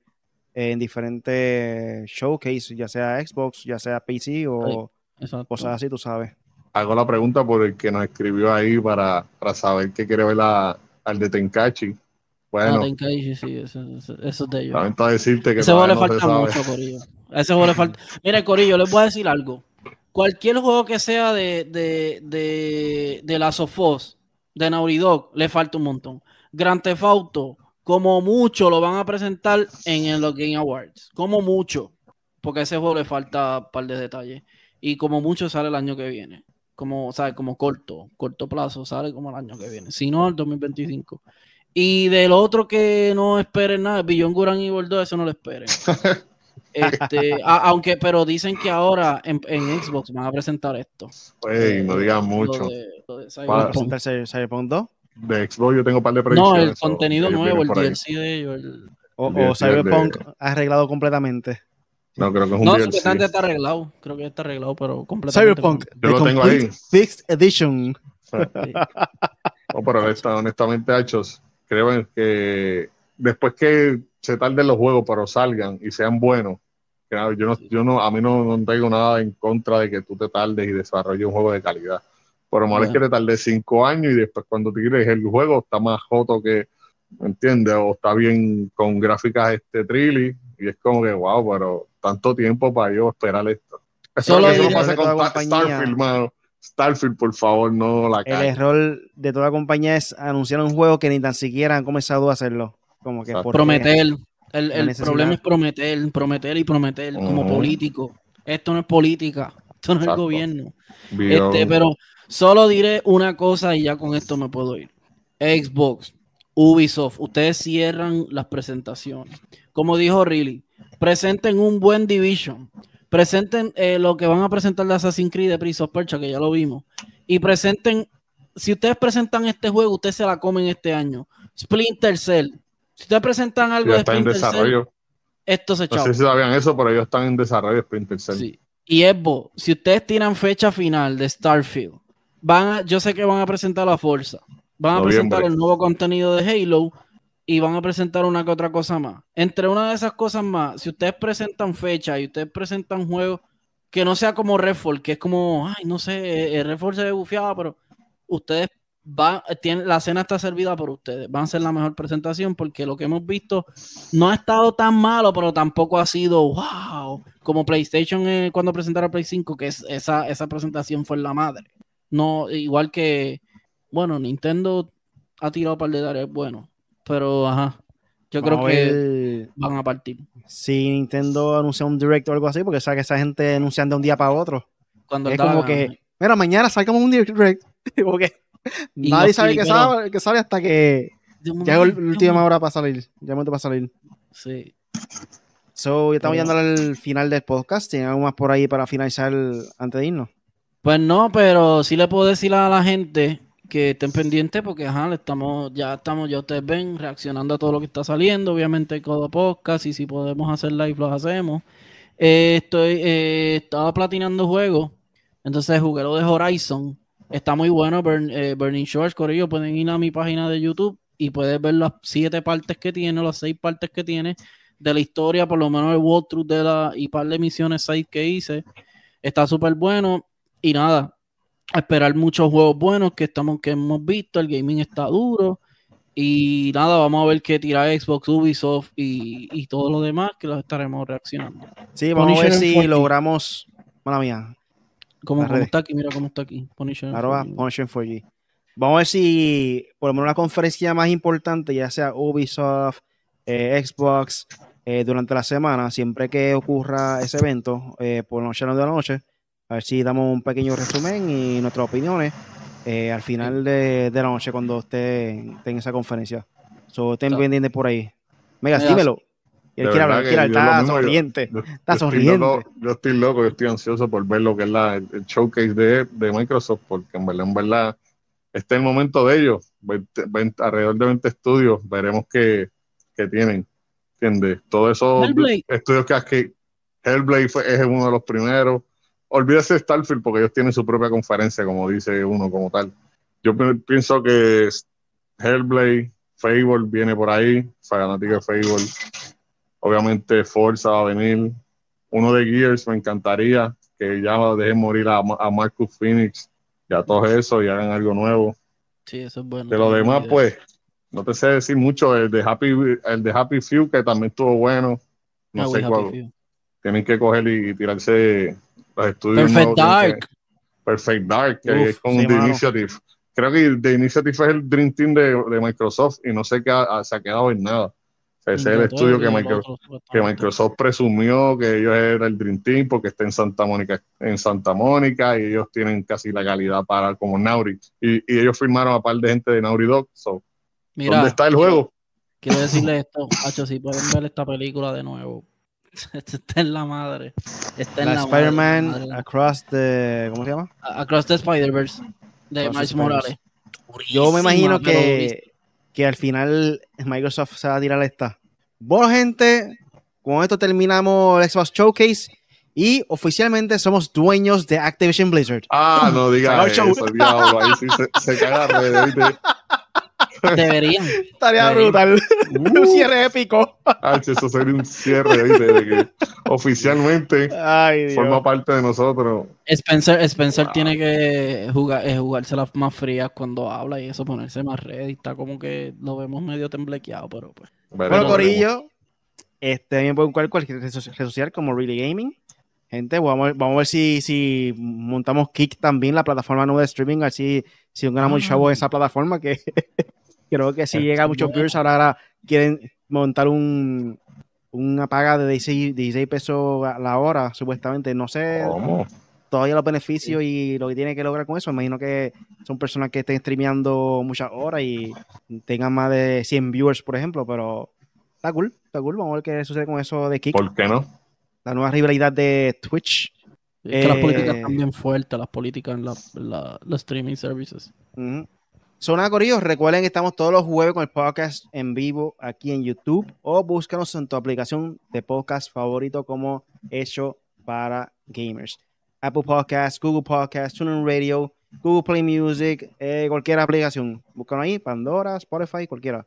eh, en diferentes showcases, ya sea Xbox, ya sea PC o cosas así, tú sabes. Hago la pregunta por el que nos escribió ahí para, para saber qué quiere ver la- al de Tenkachi. Bueno, Ah, Tenkaichi, sí, eso, eso- eso es de ellos. lamento decirte que Ese juego le no falta mucho, Corillo. A ese juego le falta. [laughs] Mira, Corillo, les voy a decir algo. Cualquier juego que sea de, de, de, de la Sofos, de Naughty Dog, le falta un montón. Grand Theft Auto, como mucho, lo van a presentar en los Game Awards. Como mucho. Porque a ese juego le falta un par de detalles. Y como mucho sale el año que viene. Como, ¿sabes? Como corto, corto plazo, sale como el año que viene. Si no, el 2025. Y del otro que no esperen nada, Billon Guran y Bordeaux, eso no lo esperen. [laughs] Este, a- aunque, pero dicen que ahora en, en Xbox van a presentar esto. Ey, no digan Lo mucho. de- lo de ¿Van a Para- Cyberpunk. presentar Cyberpunk 2? De Xbox yo tengo un par de No, predicciones. el so, contenido nuevo, el. DLC de ellos. el- ¿O, El o DLC de- Cyberpunk arreglado completamente? No, creo que es un No, DLC. supuestamente está arreglado. Creo que está arreglado, pero completamente. Cyberpunk, Yo The lo tengo ahí. Fixed Edition. Sí. [laughs] No, pero honesta- honestamente, hechos, creo que después que se tarden los juegos, pero salgan y sean buenos, claro, yo no, yo no, a mí no, no tengo nada en contra de que tú te tardes y desarrolles un juego de calidad. Pero malo es que te tardes cinco años y después cuando tires el juego está más joto que, ¿me entiendes? O está bien con gráficas este trilly y es como que, wow, pero tanto tiempo para yo esperar esto. Solo que eso no diré- pase de con compañía. Starfield, mano. Starfield, por favor, no la El cagues. error de toda compañía es anunciar un juego que ni tan siquiera han comenzado a hacerlo. Como que. ¿por qué? El, el problema es prometer, prometer y prometer como político. Esto no es política, esto no es el gobierno. Este, pero solo diré una cosa y ya con esto me puedo ir. Xbox, Ubisoft, ustedes cierran las presentaciones. Como dijo Riley, presenten un buen Division. Presenten eh, lo que van a presentar de Assassin's Creed de Prince of Persia, que ya lo vimos. Y presenten, si ustedes presentan este juego, ustedes se la comen este año. Splinter Cell. Si ustedes presentan algo de está en Splinter Cell, desarrollo. esto se No sé si sabían eso, pero ellos están en desarrollo de Splinter Cell. Sí. Y Evo, si ustedes tiran fecha final de Starfield, van a- yo sé que van a presentar la Forza, van a Noviembre. presentar el nuevo contenido de Halo y van a presentar una que otra cosa más. Entre una de esas cosas más, si ustedes presentan fecha y ustedes presentan juegos que no sea como Redfall, que es como, ay, no sé, el Redfall se ve bufiado, pero ustedes va, tiene, la cena está servida por ustedes. Van a ser la mejor presentación porque lo que hemos visto no ha estado tan malo, pero tampoco ha sido wow, como PlayStation eh, cuando presentaron Play 5, que es, esa, esa presentación fue la madre. No, igual que, bueno, Nintendo ha tirado un par de dólares, bueno, pero ajá, yo creo que van a partir. Si Nintendo anuncia un direct o algo así, porque sabe que esa gente anuncian de un día para otro. Cuando es como que, mira, mañana salgamos un direct. [laughs] nadie sabe que, sabe que sabe hasta que llega la última hora para salir. Ya momento para salir. Sí. So, ya estamos llegando al final del podcast. ¿Tienen algo más por ahí para finalizar antes de irnos? Pues no, pero sí le puedo decir a la gente que estén pendientes porque ajá, estamos, ya estamos, ya ustedes ven, reaccionando a todo lo que está saliendo, obviamente Codo Podcast, y si podemos hacer live los hacemos. Eh, estoy, eh, estaba platinando juegos, entonces jugué lo de Horizon, está muy bueno, eh, Burning Shores, Corillo, pueden ir a mi página de YouTube y puedes ver las siete partes que tiene, las seis partes que tiene de la historia, por lo menos el walkthrough de la y par de misiones side que hice, está súper bueno y nada, esperar muchos juegos buenos que estamos que hemos visto, el gaming está duro y nada, vamos a ver qué tira Xbox, Ubisoft y, y todo lo demás que los estaremos reaccionando. Sí, vamos a ver si logramos, mala mía. ¿Cómo, está aquí? Mira cómo está aquí. Vamos a ver si por lo menos la conferencia más importante, ya sea Ubisoft, eh, Xbox, eh, durante la semana, siempre que ocurra ese evento, eh, por noche de la noche, a ver si damos un pequeño resumen y nuestras opiniones eh, al final de, la noche cuando esté en esa conferencia. So, estén pendientes por ahí. Mega, dímelo. Él quiere hablar, quiere está sonriente. está sonriente. yo estoy loco, yo estoy ansioso por ver lo que es la, el, showcase de, de, Microsoft, porque en verdad, en verdad, este es el momento de ellos. alrededor de 20 estudios, veremos qué, qué tienen. ¿Entiendes? Todos esos estudios que, que Hellblade fue, es uno de los primeros olvídese de Starfield porque ellos tienen su propia conferencia, como dice uno como tal. Yo pienso que Hellblade, Fable viene por ahí, fanática de Fable. Obviamente Forza va a venir. Uno de Gears me encantaría que ya dejen morir a, Marcus Phoenix y a todo eso y hagan algo nuevo. Sí, eso es bueno. De lo demás, pues, no te sé decir mucho. El de Happy, el de Happy Few, que también estuvo bueno. No ah, sé cuál. Tienen que coger y tirarse Perfect Dark. Perfect Dark, que es con The Initiative. Creo que The Initiative es el Dream Team de, de Microsoft y no sé qué se ha quedado en nada. Ese es el estudio que Microsoft, que Microsoft presumió que ellos eran el Dream Team porque está en Santa Mónica, en Santa Mónica y ellos tienen casi la calidad para como Naughty. Y, y ellos firmaron a par de gente de Naughty Dog. ¿Dónde está el juego? Quiero decirle esto, Hacho, si pueden ver esta película de nuevo, [laughs] está en la madre. Está en la, Spider-Man Across the. ¿Cómo se llama? Across the Spider-Verse de Miles Morales. Yo me imagino que, que al final Microsoft se va a tirar esta. Bueno, gente, con esto terminamos el Xbox Showcase y oficialmente somos dueños de Activision Blizzard. Ah, no digas eso, diablo, ahí sí se, se cagaron. Deberían. Estaría brutal. [laughs] un cierre épico. eso sería un cierre de que oficialmente forma parte de nosotros. Spencer, Spencer tiene que jugar, eh, jugarse las más frías cuando habla y eso, ponerse más red. Y está como que lo vemos medio temblequeado, pero pues. Bueno, Corillo, este, también pueden buscar cualquier red social como Really Gaming. Gente, vamos, vamos a ver si, si montamos Kick también, la plataforma nueva de streaming, así si ganamos ah. chavo esa plataforma que [laughs] Creo que si llega a muchos viewers ahora, quieren montar un una paga de 16, pesos a la hora, supuestamente. No sé todavía los beneficios y lo que tiene que lograr con eso. Imagino que son personas que estén streameando muchas horas y tengan más de 100 viewers, por ejemplo, pero está cool, está cool. Vamos a ver qué sucede con eso de Kick. ¿Por qué no? La nueva rivalidad de Twitch. Es que las políticas están bien fuertes, las políticas en la, los streaming services. Zona Corillos, recuerden que estamos todos los jueves con el podcast en vivo aquí en YouTube o búscanos en tu aplicación de podcast favorito como Hecho para Gamers. Apple Podcasts, Google Podcasts, TuneIn Radio, Google Play Music, eh, cualquier aplicación. Búscanos ahí, Pandora, Spotify, cualquiera.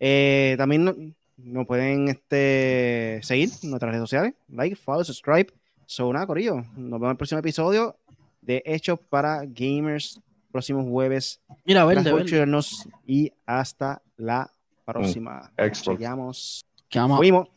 Eh, también nos pueden este, seguir en nuestras redes sociales. Like, follow, subscribe. Zona Corillo. Nos vemos en el próximo episodio de Hecho para Gamers próximo jueves. Mira, verde, verde. y hasta la próxima. Que vamos- Fuimos.